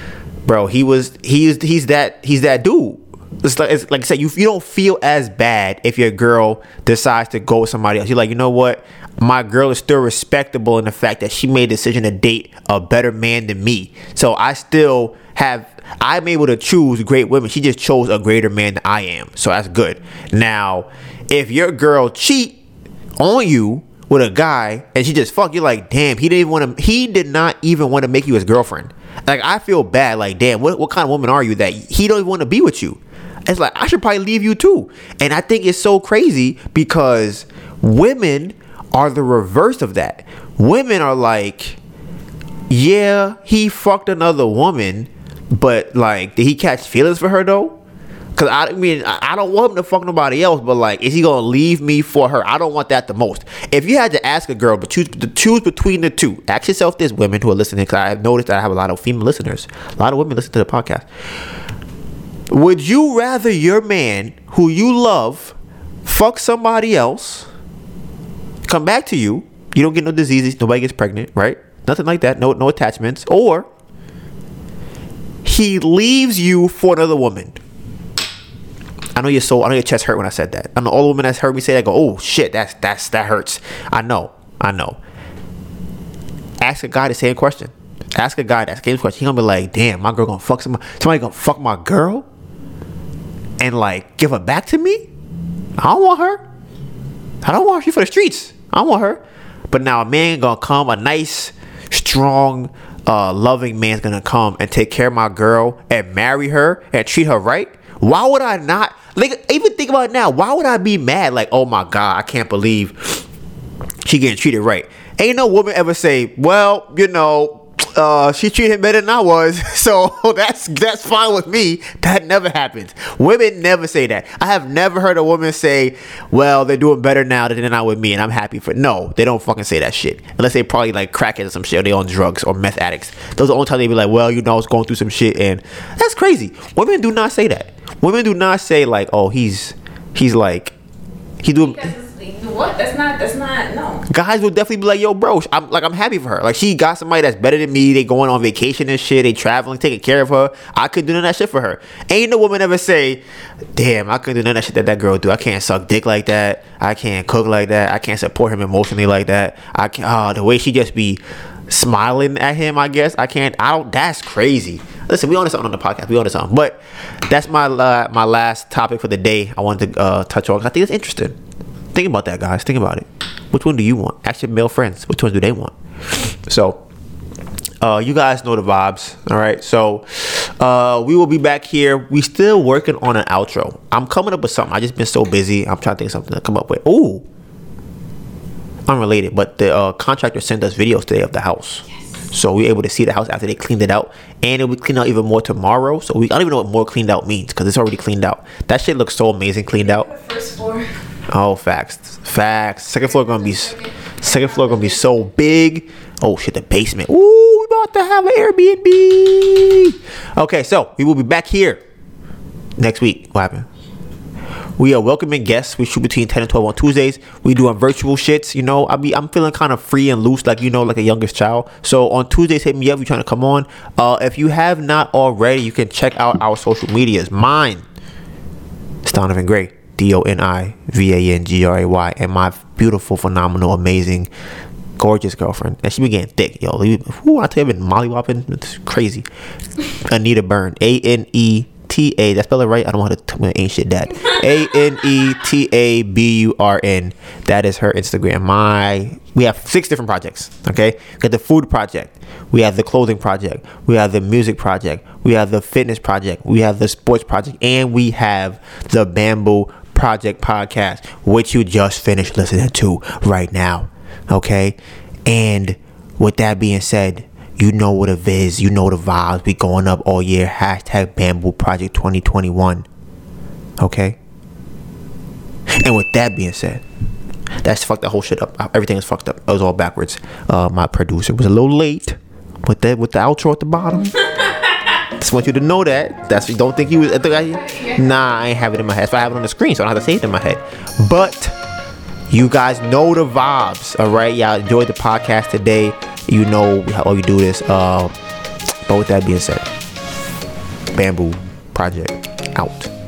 *tsk* bro he was he's he's that he's that dude it's like, it's like I said, you you don't feel as bad if your girl decides to go with somebody else. You're like, you know what? My girl is still respectable in the fact that she made a decision to date a better man than me. So I still have I'm able to choose great women. She just chose a greater man than I am. So that's good. Now, if your girl cheat on you with a guy and she just fuck you like damn he didn't even want to he did not even want to make you his girlfriend. Like i feel bad like damn what, what kind of woman are you that he don't want to be with you? It's like i should probably leave you too. And i think it's so crazy because women are the reverse of that. Women are like yeah he fucked another woman but like did he catch feelings for her though Cause I mean I don't want him to fuck nobody else, but like, is he gonna leave me for her? I don't want that the most. If you had to ask a girl, but choose to choose between the two, ask yourself this: women who are listening, because I have noticed that I have a lot of female listeners. A lot of women listen to the podcast. Would you rather your man, who you love, fuck somebody else, come back to you? You don't get no diseases, nobody gets pregnant, right? Nothing like that. No, no attachments, or he leaves you for another woman. I know your soul. I know your chest hurt when I said that. I know all the women that's heard me say that go, "Oh shit, that's that's that hurts." I know, I know. Ask a guy the same question. Ask a guy that same question. He gonna be like, "Damn, my girl gonna fuck somebody. Somebody gonna fuck my girl, and like give her back to me. I don't want her. I don't want her. For the streets. I don't want her. But now a man gonna come, a nice, strong, uh, loving man's gonna come and take care of my girl and marry her and treat her right. Why would I not? Like, even think about it now. Why would I be mad? Like, oh my God, I can't believe she getting treated right. Ain't no woman ever say, well, you know, uh, she treated him better than I was, *laughs* so *laughs* that's that's fine with me. That never happens. Women never say that. I have never heard a woman say, "Well, they're doing better now than not with me, and I'm happy for." No, they don't fucking say that shit unless they probably like crackheads or some shit, or they on drugs or meth addicts. Those are the only time they be like, "Well, you know, I was going through some shit," and that's crazy. Women do not say that. Women do not say like, "Oh, he's he's like he do." What? That's not. That's not. No. Guys will definitely be like, "Yo, bro, I'm like, I'm happy for her. Like, she got somebody that's better than me. They going on vacation and shit. They traveling, taking care of her. I could do none of that shit for her. Ain't no woman ever say, "Damn, I couldn't do none of that shit that that girl do. I can't suck dick like that. I can't cook like that. I can't support him emotionally like that. I can't. Oh, the way she just be smiling at him. I guess I can't. I don't. That's crazy. Listen, we on to something on the podcast. We on to something. But that's my uh, my last topic for the day. I wanted to uh, touch on. I think it's interesting. Think about that, guys. Think about it. Which one do you want? Ask your male friends. Which one do they want? So, uh, you guys know the vibes. All right. So, uh, we will be back here. We still working on an outro. I'm coming up with something. I just been so busy. I'm trying to think something to come up with. Ooh, unrelated, but the uh, contractor sent us videos today of the house. So we were able to see the house after they cleaned it out, and it will clean out even more tomorrow. So we I don't even know what more cleaned out means because it's already cleaned out. That shit looks so amazing cleaned out. First floor. Oh, facts, facts. Second floor gonna be, second floor gonna be so big. Oh shit, the basement. Ooh, we about to have an Airbnb. Okay, so we will be back here next week. What happened? We are welcoming guests. We shoot between 10 and 12 on Tuesdays. We doing virtual shits. You know, I be I'm feeling kind of free and loose, like you know, like a youngest child. So on Tuesdays, hit me up. We trying to come on. Uh, if you have not already, you can check out our social medias. Mine, it's Donivan Gray, D O N I V A N G R A Y, and my beautiful, phenomenal, amazing, gorgeous girlfriend. And she be getting thick, yo. Who I tell you, been mollywopping. It's crazy. Aneta Burn, A N E T A. That spell it right? I don't want to me ain't shit that. *laughs* A N E T A B U R N. That is her Instagram. My we have six different projects. Okay, we got the food project. We have the clothing project. We have the music project. We have the fitness project. We have the sports project, and we have the bamboo project podcast, which you just finished listening to right now. Okay, and with that being said. You know what it is. You know the vibes. We going up all year. Hashtag Bamboo Project 2021. Okay? And with that being said, that's fucked that whole shit up. Everything is fucked up. It was all backwards. Uh, my producer was a little late with that with the outro at the bottom. *laughs* Just want you to know that. That's you don't think you was. Nah, I ain't have it in my head. So I have it on the screen, so I don't have to say it in my head. But you guys know the vibes. All right, y'all enjoyed the podcast today. You know how you do this. Uh, but with that being said, Bamboo Project out.